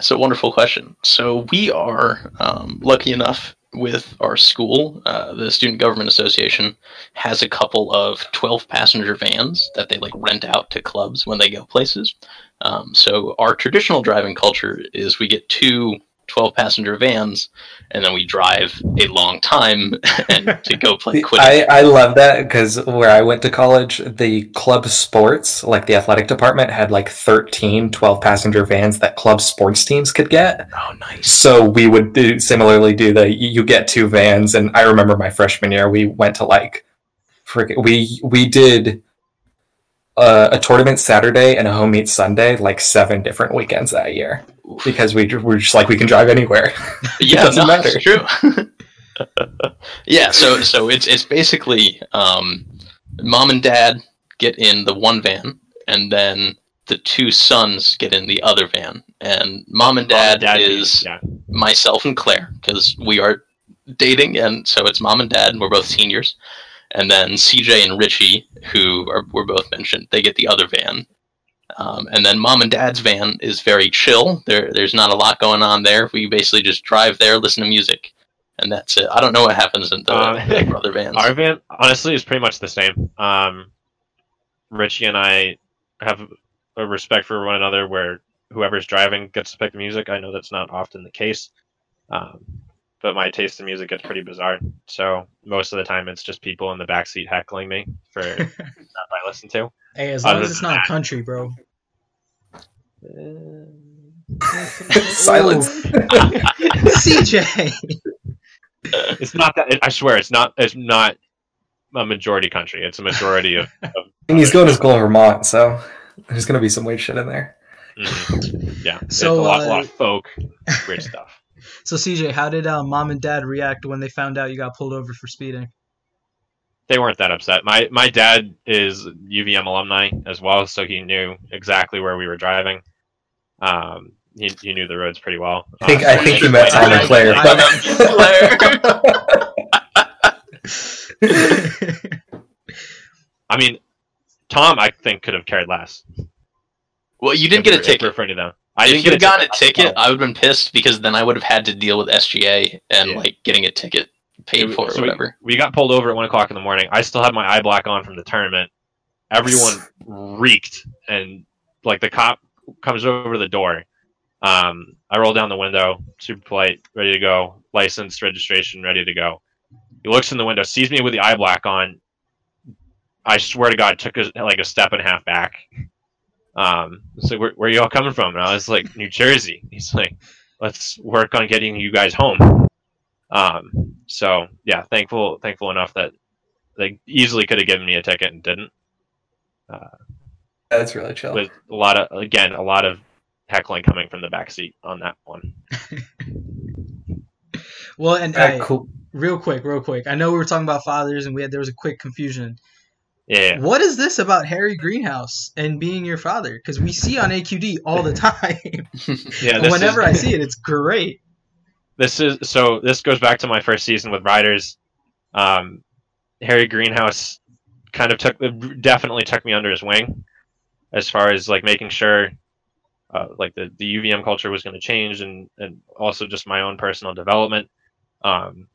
So wonderful question. So we are um, lucky enough with our school, uh, the Student Government Association has a couple of 12 passenger vans that they like rent out to clubs when they go places. Um, so our traditional driving culture is we get two 12 passenger vans and then we drive a long time and to go play Quidditch. I, I love that because where I went to college, the club sports, like the athletic department, had like 13 12 passenger vans that club sports teams could get. oh, nice. So we would do similarly do the you you get two vans, and I remember my freshman year we went to like, frick, we we did uh, a tournament Saturday and a home meet Sunday, like seven different weekends that year because we we're just like we can drive anywhere. yeah, doesn't no, matter. It's true. yeah, so so it's it's basically um, mom and dad get in the one van, and then the two sons get in the other van, and mom and dad, Mom and is yeah. myself and Claire because we are dating, and so it's mom and dad. And we're both seniors, and then CJ and Richie, who are were both mentioned, they get the other van. Um, and then mom and dad's van is very chill. There, there's not a lot going on there. We basically just drive there, listen to music, and that's it. I don't know what happens in the, Um, the brother vans. Our van honestly is pretty much the same. Um, Richie and I have a respect for one another where whoever's driving gets to pick the music. I know that's not often the case, um, but my taste in music gets pretty bizarre. So most of the time, it's just people in the backseat heckling me for stuff I listen to. Hey, as long Other as it's not that- country, bro. Silence. CJ. It's not that. I swear, it's not. It's not a majority country. It's a majority of. of And he's going to school in Vermont, so there's going to be some weird shit in there. Mhm. Yeah. It's So, a lot, uh, lot of folk weird stuff. So CJ, how did uh, mom and dad react when they found out you got pulled over for speeding? they weren't that upset. My my dad is UVM alumni as well, so he knew exactly where we were driving. Um, he, he knew the roads pretty well. I think Uh, I think he- you met Tom and Claire. I- I mean, Tom, I think could have cared less. well, you didn't if get a we're- ticket. we're referring to them. I if you'd gotten a ticket. I would have been pissed because then I would have had to deal with SGA and Yeah. like getting a ticket paid for or so we- whatever. We, got pulled over at one o'clock in the morning. I still had my eye black on from the tournament. Everyone reeked, and like the cop comes over the door. Um, I roll down the window, super polite, ready to go, license, registration, ready to go. He looks in the window, sees me with the eye black on. I swear to God, took a, like a step and a half back. Um, it's like, where, where are you all coming from? And I was like, New Jersey. He's like, let's work on getting you guys home. Um, so yeah, thankful, thankful enough that they easily could have given me a ticket and didn't. Uh, That's really chill. With a lot of, again, a lot of heckling coming from the back seat on that one. Well, and Alright, I- cool. real quick, real quick. I know we were talking about fathers, and we had there was a quick confusion. Yeah, What is this about Harry Greenhouse and being your father? Because we see on AQD all the time. yeah. This Whenever is, I see it, it's great. this is so. This goes back to my first season with Riders. Um, Harry Greenhouse kind of took definitely took me under his wing, as far as like making sure, uh, like the the UVM culture was going to change, and and also just my own personal development. Um,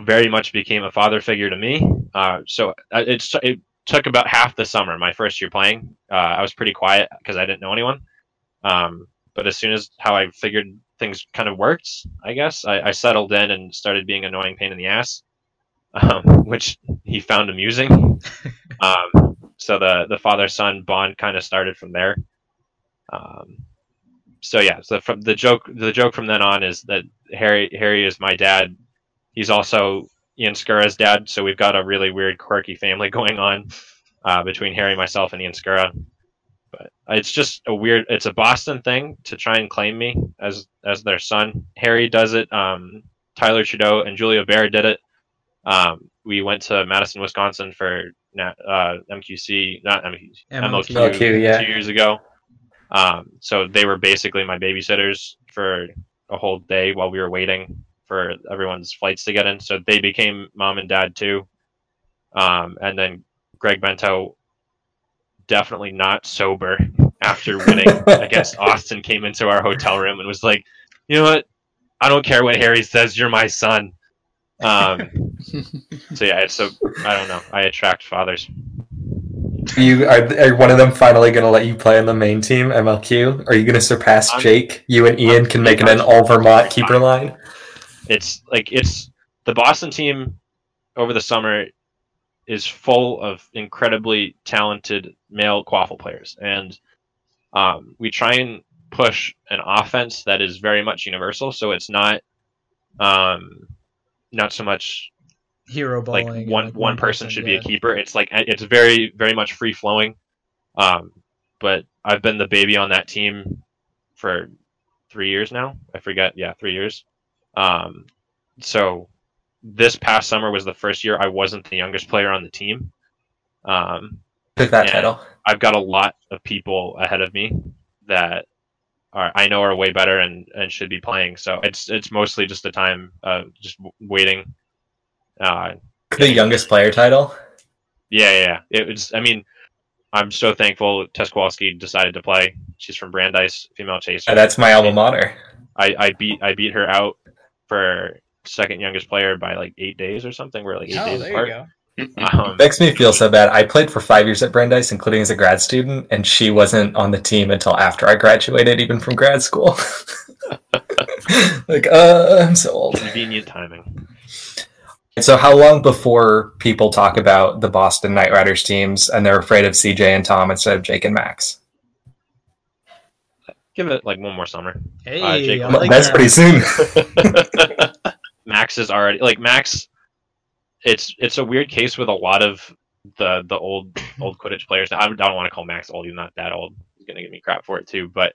very much became a father figure to me. Uh, so uh, it's it took about half the summer, my first year playing. Uh, I was pretty quiet because I didn't know anyone. Um, but as soon as how I figured things kind of worked, I guess I, I settled in and started being an annoying pain in the ass, um, which he found amusing. um, so the the father son bond kind of started from there. Um, so yeah, so from the joke the joke from then on is that Harry Harry is my dad. He's also Ian Skura's dad, so we've got a really weird, quirky family going on uh, between Harry, myself, and Ian Skura. But it's just a weird. It's a Boston thing to try and claim me as as their son. Harry does it. Um, Tyler Trudeau and Julia Bear did it. Um, we went to Madison, Wisconsin for uh, MQC, not MQC. MLQ, MLQ, yeah. two years ago. Um, so they were basically my babysitters for a whole day while we were waiting for everyone's flights to get in. So they became mom and dad too. Um, and then Greg Bento, definitely not sober after winning against Austin, came into our hotel room and was like, "You know what? I don't care what Harry says. You're my son." Um, so yeah, so I don't know. I attract fathers. You are, are one of them finally going to let you play on the main team MLQ? Are you going to surpass I'm- Jake? You and Ian I'm can make pretty an all Vermont keeper line. It's like it's the Boston team over the summer is full of incredibly talented male quaffle players, and um, we try and push an offense that is very much universal. So it's not um, not so much Hero like balling. and, one one person should be a keeper. It's like it's very very much free flowing. Um, but I've been the baby on that team for three years now. I forget. Yeah, three years. Um, so this past summer was the first year I wasn't the youngest player on the team. Um, Took that title. I've got a lot of people ahead of me that are I know are way better and, and should be playing. So it's it's mostly just the time uh, just waiting. Uh, The youngest player title. yeah, yeah, yeah. It was. I mean, I'm so thankful Tess Kowalski decided to play. She's from Brandeis, female chaser. Uh, That's my alma mater. I, I beat I beat her out for second youngest player by like eight days or something. We're like eight Oh, days there apart. you go. Um, Makes me feel so bad. I played for five years at Brandeis, including as a grad student, and she wasn't on the team until after I graduated, even from grad school. like, uh, I'm so old. convenient timing. So, how long before people talk about the Boston Night Riders teams and they're afraid of CJ and Tom instead of Jake and Max? Give it like one more summer. Hey, Jake- I like That's that. pretty soon. Max is already like Max. It's it's a weird case with a lot of the the old old Quidditch players. I don't want to call Max old. He's not that old. He's gonna give me crap for it too. But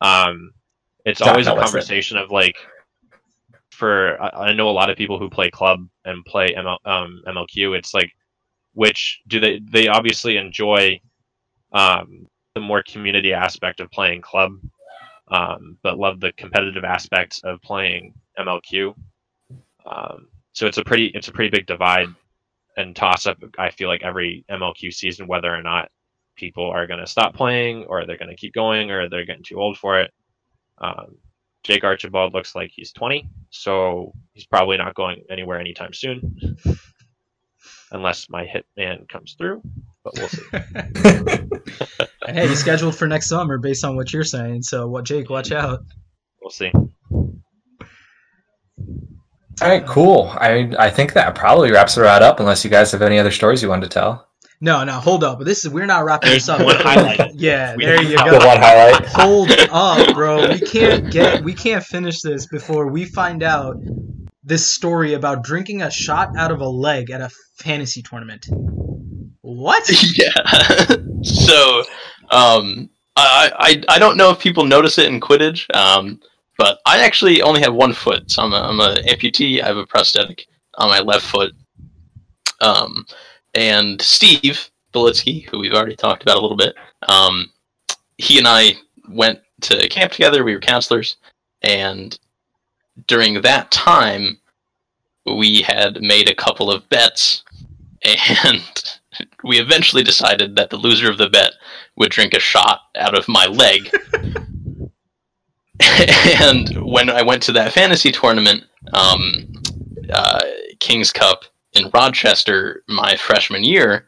um, it's John always a Ellison. conversation of like. For I, I know a lot of people who play club and play ML, um, MLQ. It's like which do they they obviously enjoy um, the more community aspect of playing club, um, but love the competitive aspects of playing MLQ. Um, so it's a pretty it's a pretty big divide and toss up. I feel like every MLQ season, whether or not people are going to stop playing, or they're going to keep going, or they're getting too old for it. Um, Jake Archibald looks like he's 20, so he's probably not going anywhere anytime soon, unless my hitman comes through. But we'll see. and hey, he's scheduled for next summer based on what you're saying. So, what, Jake? Watch out. We'll see. All right, cool. I I think that probably wraps it right up. Unless you guys have any other stories you wanted to tell. No, no, hold up. This is we're not wrapping There's this up. one highlight. Yeah, We there you go. One highlight. Hold up, bro. We can't get we can't finish this before we find out this story about drinking a shot out of a leg at a fantasy tournament. What? yeah. so, um, I, I I don't know if people notice it in Quidditch, um, but I actually only have one foot. So I'm a, I'm a amputee. I have a prosthetic on my left foot. Um, and Steve Belitsky, who we've already talked about a little bit, um, he and I went to camp together. We were counselors, and during that time, we had made a couple of bets, and we eventually decided that the loser of the bet would drink a shot out of my leg. and when I went to that fantasy tournament, um, uh, King's Cup in Rochester, my freshman year,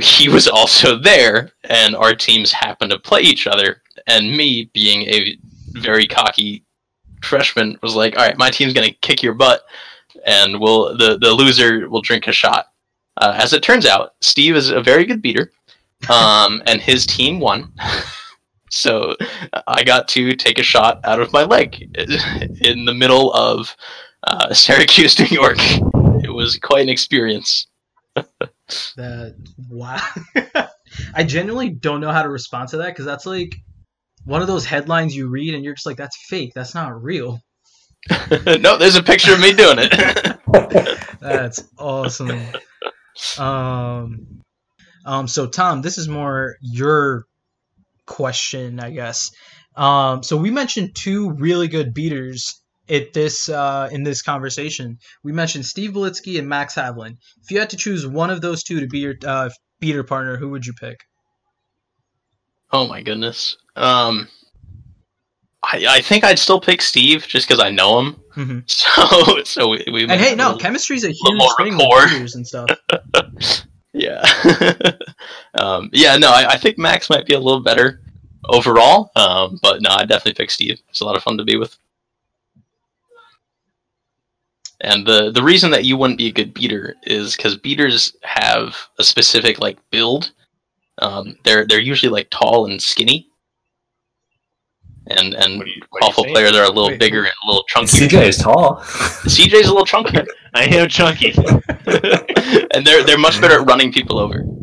he was also there, and our teams happened to play each other. And me, being a very cocky freshman, was like, "All right, my team's gonna kick your butt, and we'll the the loser will drink a shot." Uh, as it turns out, Steve is a very good beater, um, and his team won. so I got to take a shot out of my leg in the middle of uh, Syracuse, New York. It was quite an experience. That wow. I genuinely don't know how to respond to that because that's like one of those headlines you read and you're just like, that's fake. That's not real. no, there's a picture of me doing it. That's awesome. Um, um, so Tom, this is more your question, I guess. Um, so we mentioned two really good beaters at this uh, in this conversation. We mentioned Steve Belitsky and Max Havlin. If you had to choose one of those two to be your uh, beater partner, who would you pick? Oh my goodness. Um, I, I think I'd still pick Steve just because I know him. Mhm. So so we, we And hey, no, chemistry's a huge thing with and stuff. Yeah. um, yeah, no, I, I think Max might be a little better overall. Um, but no, I definitely pick Steve. It's a lot of fun to be with. And the the reason that you wouldn't be a good beater is because beaters have a specific like build. Um, they're they're usually like tall and skinny. And and What you- what awful players are a little Wait, bigger and a little chunkier. CJ is tall. CJ's a little chunkier. I am chunky. and they're they're much better at running people over.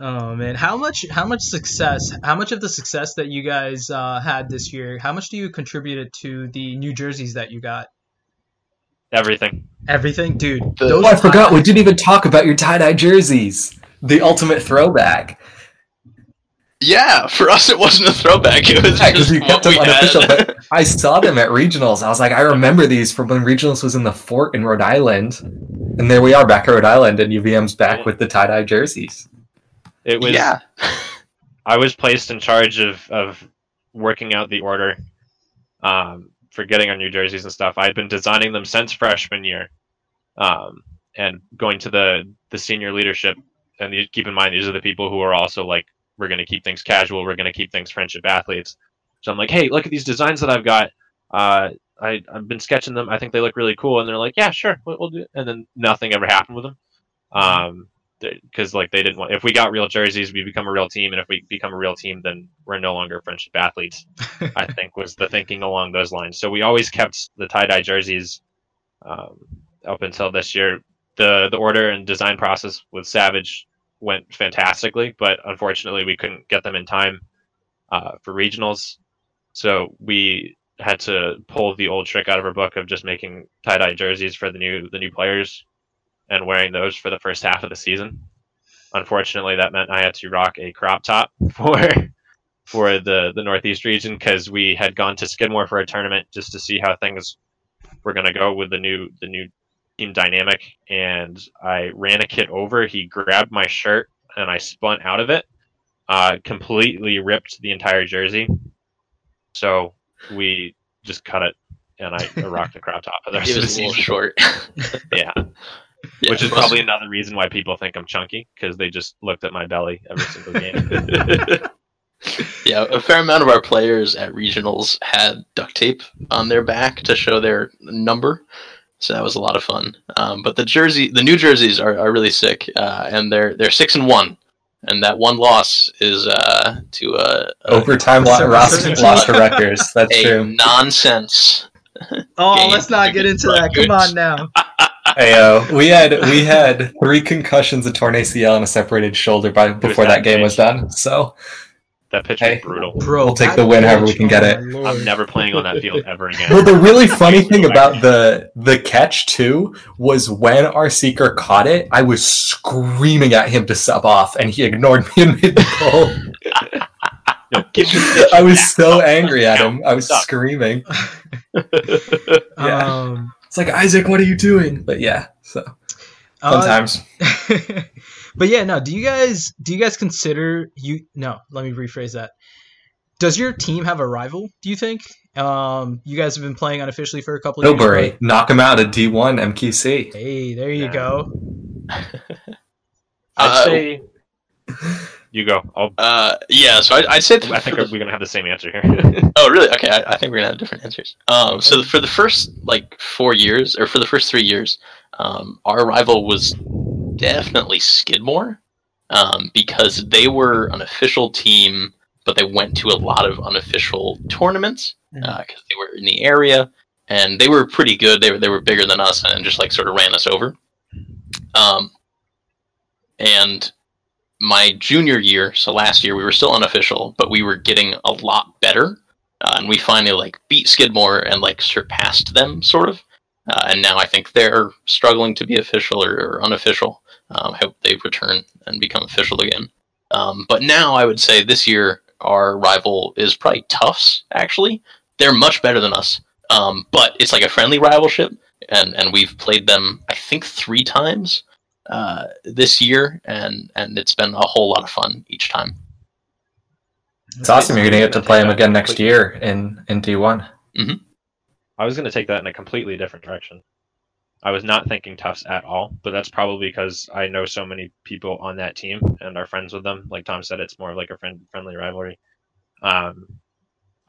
Oh man, how much how much success how much of the success that you guys uh, had this year? How much do you contribute to the new jerseys that you got? Everything. Everything, dude. The- those Oh, I forgot. We didn't even talk about your tie dye jerseys. The ultimate throwback. Yeah, for us it wasn't a throwback. It was Yeah, just you what kept them we unofficial. had. But I saw them at regionals. I was like, I remember these from when regionals was in the fort in Rhode Island, and there we are back at Rhode Island, and UVM's back with the tie dye jerseys. It was. yeah, I was placed in charge of of working out the order um, for getting our new jerseys and stuff. I had been designing them since freshman year, um, and going to the the senior leadership. And you, keep in mind, these are the people who are also like, we're going to keep things casual. We're going to keep things friendship athletes. So I'm like, hey, look at these designs that I've got. Uh, I, I've been sketching them. I think they look really cool. And they're like, yeah, sure, we'll, we'll do it. And then nothing ever happened with them. Um, because like they didn't want if we got real jerseys we become a real team and if we become a real team then we're no longer friendship athletes i think was the thinking along those lines so we always kept the tie-dye jerseys um, up until this year the the order and design process with savage went fantastically but unfortunately we couldn't get them in time uh, for regionals so we had to pull the old trick out of our book of just making tie-dye jerseys for the new the new players and wearing those for the first half of the season. Unfortunately, that meant I had to rock a crop top for for the the Northeast region because we had gone to Skidmore for a tournament just to see how things were going to go with the new the new team dynamic. And I ran a kid over. He grabbed my shirt and I spun out of it. Uh, completely ripped the entire jersey. So we just cut it, and I rocked the crop top for the rest It of the was a little season. short. Yeah, Yeah, which is most- probably another reason why people think I'm chunky because they just looked at my belly every single game. yeah, a fair amount of our players at regionals had duct tape on their back to show their number, so that was a lot of fun. Um, but the jersey, the new jerseys are, are really sick, uh, and they're they're six and one, and that one loss is uh, to a, a, Overtime So- lo- lost, to Rutgers. That's a true. nonsense. Oh, Game let's not get into that. Come on now. Ayo, we had we had three concussions, a torn ACL, and a separated shoulder by before that that game was done. So that pitch Hey. was brutal. Bro, We'll take the win however we can get it. lord. I'm never playing on that field ever again. Well, the really funny thing about the the catch too was when our seeker caught it, I was screaming at him to sub off, and he ignored me and made the goal. No, give me the I was so angry at him. I was Stop. screaming. Yeah. Um, It's like Isaac, what are you doing? But yeah, so uh, sometimes but yeah, no. Do you guys do you guys consider you? No, let me rephrase that. Does your team have a rival? Do you think? Um, you guys have been playing unofficially for a couple of years. Tilbury but- knock him out at D one MQC. Hey, there you Yeah. go. I'd Uh, say you go. I'll, Uh, yeah, so I, I'd say I think we're gonna have the same answer here. Oh, really? Okay, I, I think we're gonna have different answers. Um, so the, for the first like four years, or for the first three years, um, our rival was definitely Skidmore, um, because they were an official team, but they went to a lot of unofficial tournaments because they were in the area and they were pretty good. They were they were bigger than us and just like sort of ran us over. Um, and my junior year, so last year, we were still unofficial, but we were getting a lot better, uh, and we finally like beat Skidmore and like surpassed them, sort of. Uh, and now I think they're struggling to be official or, or unofficial. Um, I hope they return and become official again. Um, but now I would say this year our rival is probably Tufts. Actually, they're much better than us, um, but it's like a friendly rivalship, and and we've played them I think three times uh, this year, and and it's been a whole lot of fun each time. It's awesome. You're gonna get to play them again next year in in D one. I was gonna take that in a completely different direction. I was not thinking Tufts at all, but that's probably because I know so many people on that team and are friends with them. Like Tom said, it's more of like a friend friendly rivalry. Um,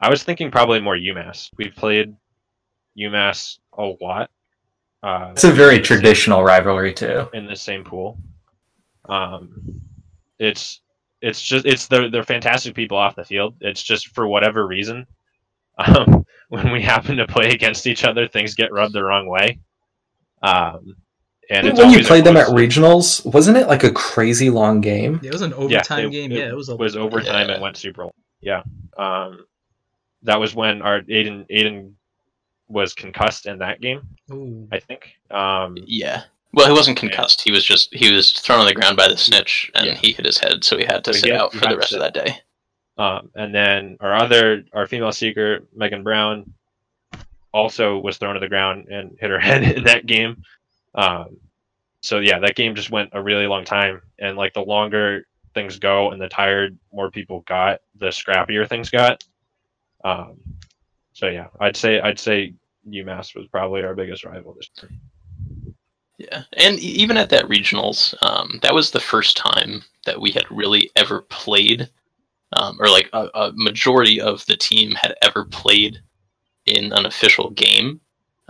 I was thinking probably more UMass. We've played UMass a lot. Uh, It's a very traditional rivalry too. in the same pool. Um, it's it's just it's they're they're fantastic people off the field. It's just for whatever reason, um, when we happen to play against each other, things get rubbed the wrong way. Um, and it's when you played them at regionals, wasn't it like a crazy long game? Yeah, it was an yeah, overtime it- game. It yeah, it was a was overtime Yeah. and went Super Long. Yeah, um, that was when our Aiden Aiden was concussed in that game. Ooh. I think. Um, Yeah. Well, he wasn't concussed. He was just he was thrown on the ground by the snitch, and Yeah. he hit his head, so he had to So sit had- out for the rest of that day. Um, and then our other, our female seeker, Megan Brown, also was thrown to the ground and hit her head in that game. Um, so yeah, that game just went a really long time. And like the longer things go and the tired more people got, the scrappier things got. Um, so yeah, I'd say I'd say UMass was probably our biggest rival this year. Yeah, and even at that regionals, um, that was the first time that we had really ever played, um, or like a, a majority of the team had ever played in an official game.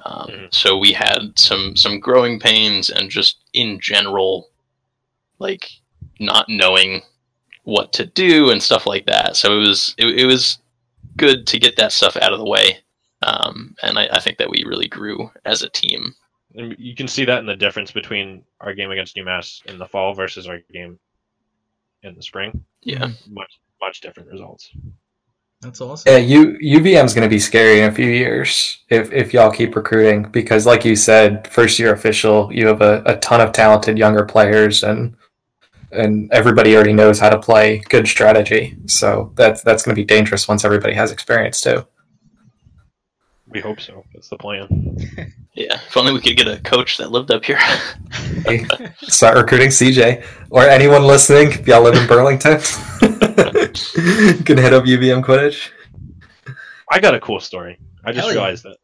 Um, Mhm. So we had some some growing pains, and just in general, like not knowing what to do and stuff like that. So it was it, it was good to get that stuff out of the way, um, and I, I think that we really grew as a team. And you can see that in the difference between our game against UMass in the fall versus our game in the spring. Yeah. Much much different results. That's awesome. Yeah, U UVM's going to be scary in a few years if if y'all keep recruiting because, like you said, first year official, you have a, a ton of talented younger players and and everybody already knows how to play good strategy. So that's that's going to be dangerous once everybody has experience too. We hope so. That's the plan. Yeah, if only we could get a coach that lived up here. Start recruiting CJ or anyone listening. If y'all live in Burlington, you can hit up UVM Quidditch. I got a cool story. I just Hell yeah. realized it.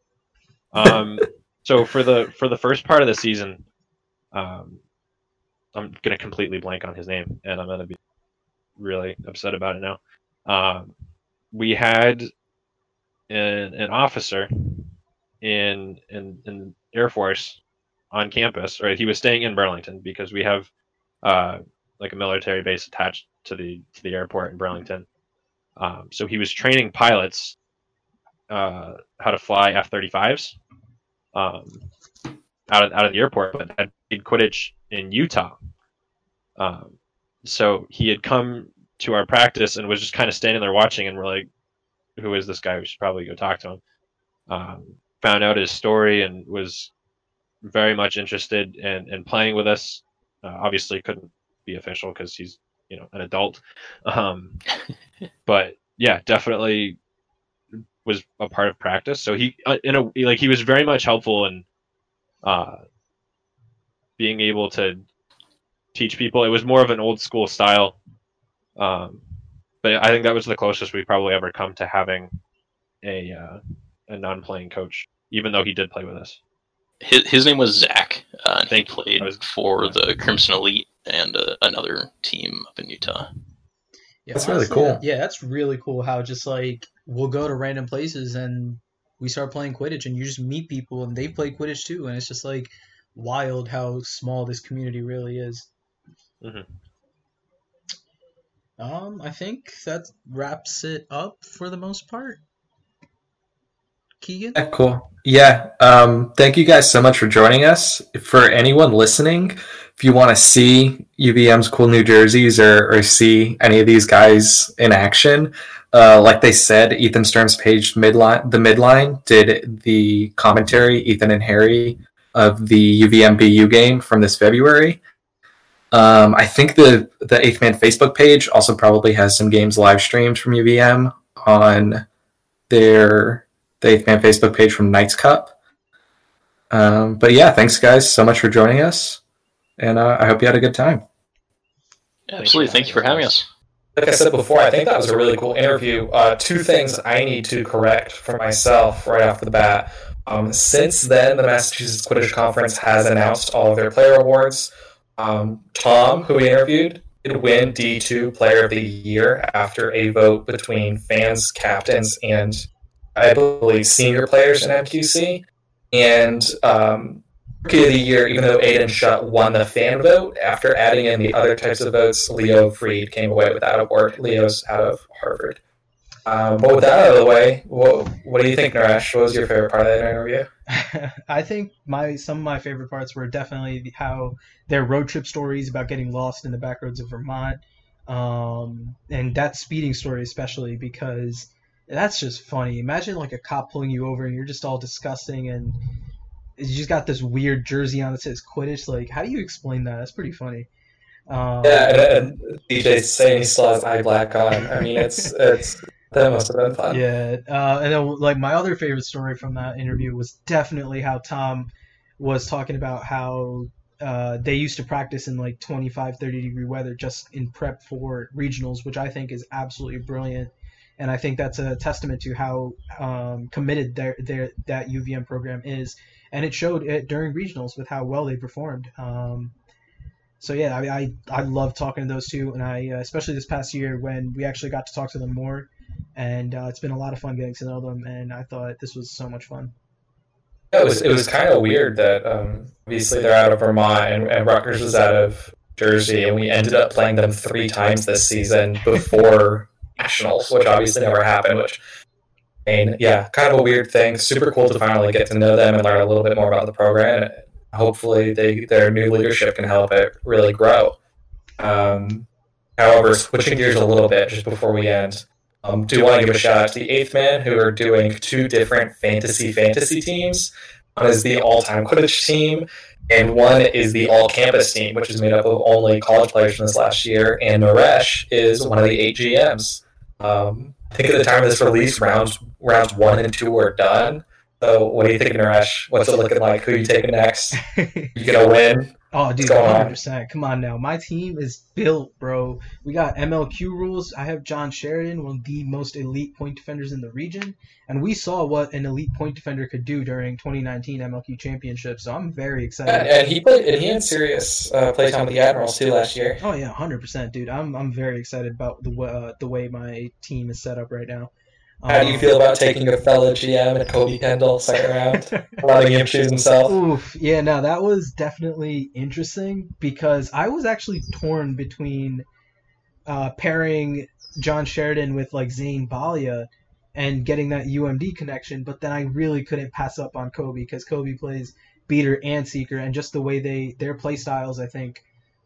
Um, so for the for the first part of the season, um, I'm gonna completely blank on his name, and I'm gonna be really upset about it now. Um, we had an, an officer in in in Air Force on campus, right? He was staying in Burlington because we have uh, like a military base attached to the to the airport in Burlington. Um, so he was training pilots uh, how to fly F-35s um, out of out of the airport, but had played Quidditch in Utah. Um, so he had come to our practice and was just kind of standing there watching, and we're like, "Who is this guy? We should probably go talk to him." Um, found out his story and was very much interested in, in playing with us. Uh, obviously, couldn't be official because he's you know an adult. Um, but yeah, definitely was a part of practice. So he uh, in a like he was very much helpful in uh, being able to teach people. It was more of an old school style. Um, but I think that was the closest we probably ever come to having a uh, a non-playing coach, even though he did play with us. His, his name was Zach, uh, and he Thank you. played was- for the Crimson Elite and uh, another team up in Utah. Yeah, That's really cool. Yeah, that's really cool. How just like we'll go to random places and we start playing Quidditch, and you just meet people and they play Quidditch too, and it's just like wild how small this community really is. Mhm. Um, I think that wraps it up for the most part. Keegan, Yeah, cool. Yeah. Um, thank you guys so much for joining us. For anyone listening, if you want to see UVM's cool New Jerseys or, or see any of these guys in action, uh, like they said, Ethan Stern's page midline, the midline did the commentary, Ethan and Harry of the UVM BU game from this February. Um, I think the the Eighth Man Facebook page also probably has some games live streamed from UVM on their the Eighth Man Facebook page from Knights Cup. Um, but yeah, thanks guys so much for joining us, and uh, I hope you had a good time. Absolutely. Thank you for having us. Like I said before, I think that was a really cool interview. Uh, two things I need to correct for myself right off the bat. Um, since then, the Massachusetts Quidditch Conference has announced all of their player awards. Um, Tom, who we interviewed, did win D2 Player of the Year after a vote between fans, captains, and I believe senior players in MQC. And um, Rookie of the Year, even though Aiden Shutt won the fan vote, after adding in the other types of votes, Leo Freed came away with that award. Leo's out of Harvard. Um, but with that out of the way, what, what do you think, Naresh? What was your favorite part of that interview? I think my some of my favorite parts were definitely how their road trip stories about getting lost in the back roads of Vermont, um, and that speeding story especially because that's just funny. Imagine like a cop pulling you over and you're just all disgusting and you just got this weird jersey on that says Quidditch. Like, how do you explain that? That's pretty funny. Um, Yeah, CJ saying he still has eye black on. I mean, it's it's that must have been fun. Yeah, uh, and then like my other favorite story from that interview was definitely how Tom was talking about how uh, they used to practice in like 25, 30 degree weather just in prep for regionals, which I think is absolutely brilliant. And I think that's a testament to how um, committed their, their that UVM program is, and it showed it during regionals with how well they performed. Um, so yeah, I, I I love talking to those two, and I uh, especially this past year when we actually got to talk to them more and uh, it's been a lot of fun getting to know them. And I thought this was so much fun. It was it was kind of weird that um, obviously they're out of Vermont and, and Rutgers is out of Jersey, and we ended up playing them three times this season before nationals, which obviously never happened. Which, I mean, yeah, kind of a weird thing. Super cool to finally get to know them and learn a little bit more about the program. And hopefully, they their new leadership can help it really grow. Um, however, switching gears a little bit just before we end. Um, do want to give a shout out to the Eighth Man who are doing two different fantasy fantasy teams. One is the all-time Quidditch team, and one is the all-campus team, which is made up of only college players from this last year. And Naresh is one of the eight GMs. Um, I think at the time of this release, rounds rounds one and two are done. So, what do you think, Naresh? What's it looking like? Who are you taking next? You gonna win? Oh, dude, 100. percent Come on now, my team is built, bro. We got MLQ rules. I have John Sheridan, one of the most elite point defenders in the region, and we saw what an elite point defender could do during 2019 MLQ Championship. So I'm very excited. And, and he played, and he had serious uh, playtime with the Admirals too last year. Oh yeah, hundred percent, dude. I'm I'm very excited about the uh, the way my team is set up right now. How do you feel about taking a fellow GM and Kobe Kendall second round, letting him choose himself? Oof, yeah, no, that was definitely interesting because I was actually torn between uh, pairing John Sheridan with like Zane Balia and getting that UMD connection, but then I really couldn't pass up on Kobe because Kobe plays beater and seeker, and just the way they their play styles, I think,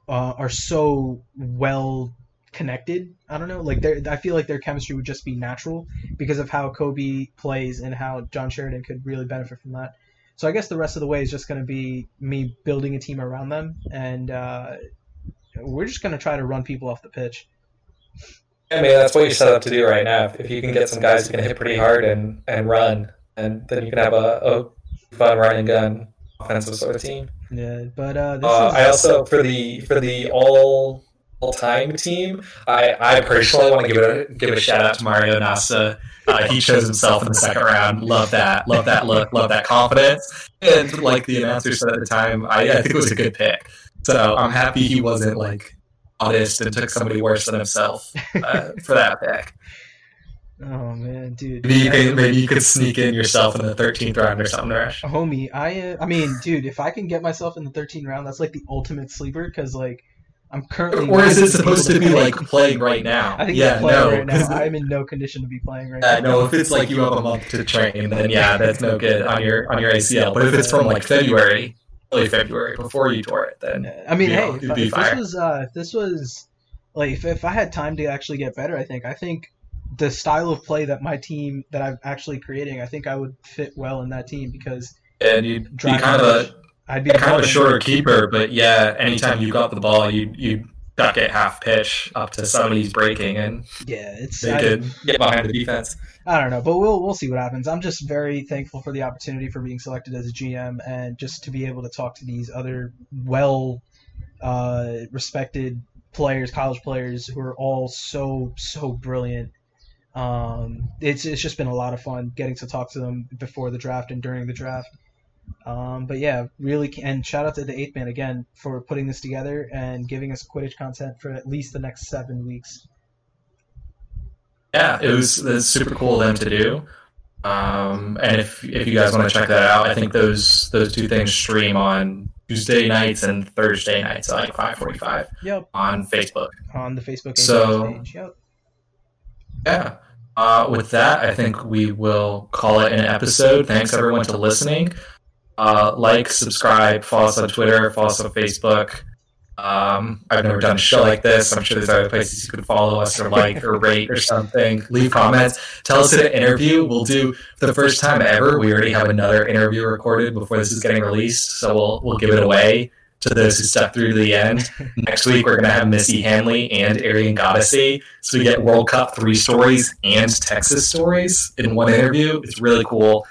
uh, are so well connected. I don't know, like I feel like their chemistry would just be natural because of how Kobe plays and how John Sheridan could really benefit from that. So I guess the rest of the way is just going to be me building a team around them, and uh, we're just going to try to run people off the pitch. I mean, that's what you're set up to do right now. If you can get some guys who can hit pretty hard and, and run, and then you can have a, a fun run and gun offensive sort of team. Yeah, but uh, this Uh, is, I also for the for the all time team, I, I personally want to give a, give a shout out to Mario Nasa. Uh, he chose himself in the second round. Love that. Love that look. Love that confidence. And like the announcer said at the time, I, I think it was a good pick. So I'm happy he wasn't like honest and took somebody worse than himself uh, for that pick. oh man, dude. Maybe you, could, maybe you could sneak in yourself in the 13th round or something, Rush. Homie, I uh, I mean, dude, if I can get myself in the 13th round, that's like the ultimate sleeper because like I'm currently. Or is not it supposed to be like playing right now? I think yeah, yeah, playing no. right now. 'cause- I'm in no condition to be playing right Uh, now. no, if it's like you have a month to train, then yeah, that's no good on your on your ACL. But if it's from like February, early February, before you tore it, then I mean, hey, it'd if, be if this was uh, if this was like if, if I had time to actually get better, I think I think the style of play that my team that I'm actually creating, I think I would fit well in that team because and you'd be kind of a I'd be kind of a shorter keeper, but yeah, anytime you got the ball, you you duck it half pitch up to somebody's breaking, and Yeah, it's they I, could get behind the defense. I don't know, but we'll we'll see what happens. I'm just very thankful for the opportunity for being selected as a GM and just to be able to talk to these other well uh, respected players, college players who are all so so brilliant. Um, it's it's just been a lot of fun getting to talk to them before the draft and during the draft. Um, but yeah, really, and shout out to the Eighth Man again for putting this together and giving us Quidditch content for at least the next seven weeks. Yeah, it was, it was super cool of them to do. Um, and if if you guys want to check that out, I think those those two things stream on Tuesday nights and Thursday nights at like five forty five Yep, on Facebook. on the Facebook So- page. Yep. Yeah. Uh, with that, I think we will call it an episode. Thanks everyone to listening. Uh, like, subscribe, follow us on Twitter, follow us on Facebook. Um, I've never done a show like this. I'm sure there's other places you can follow us or like or rate or something. Leave comments. Tell us in an interview. We'll do for the first time ever. We already have another interview recorded before this is getting released, so we'll we'll give it away to those who stuck through to the end. Next week we're gonna have Missy Hanley and Arian Goddessy. So we get World Cup three stories and Texas stories in one interview. It's really cool.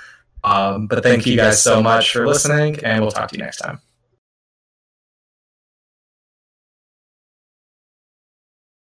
Um, but thank you guys so much for listening, and we'll talk to you next time.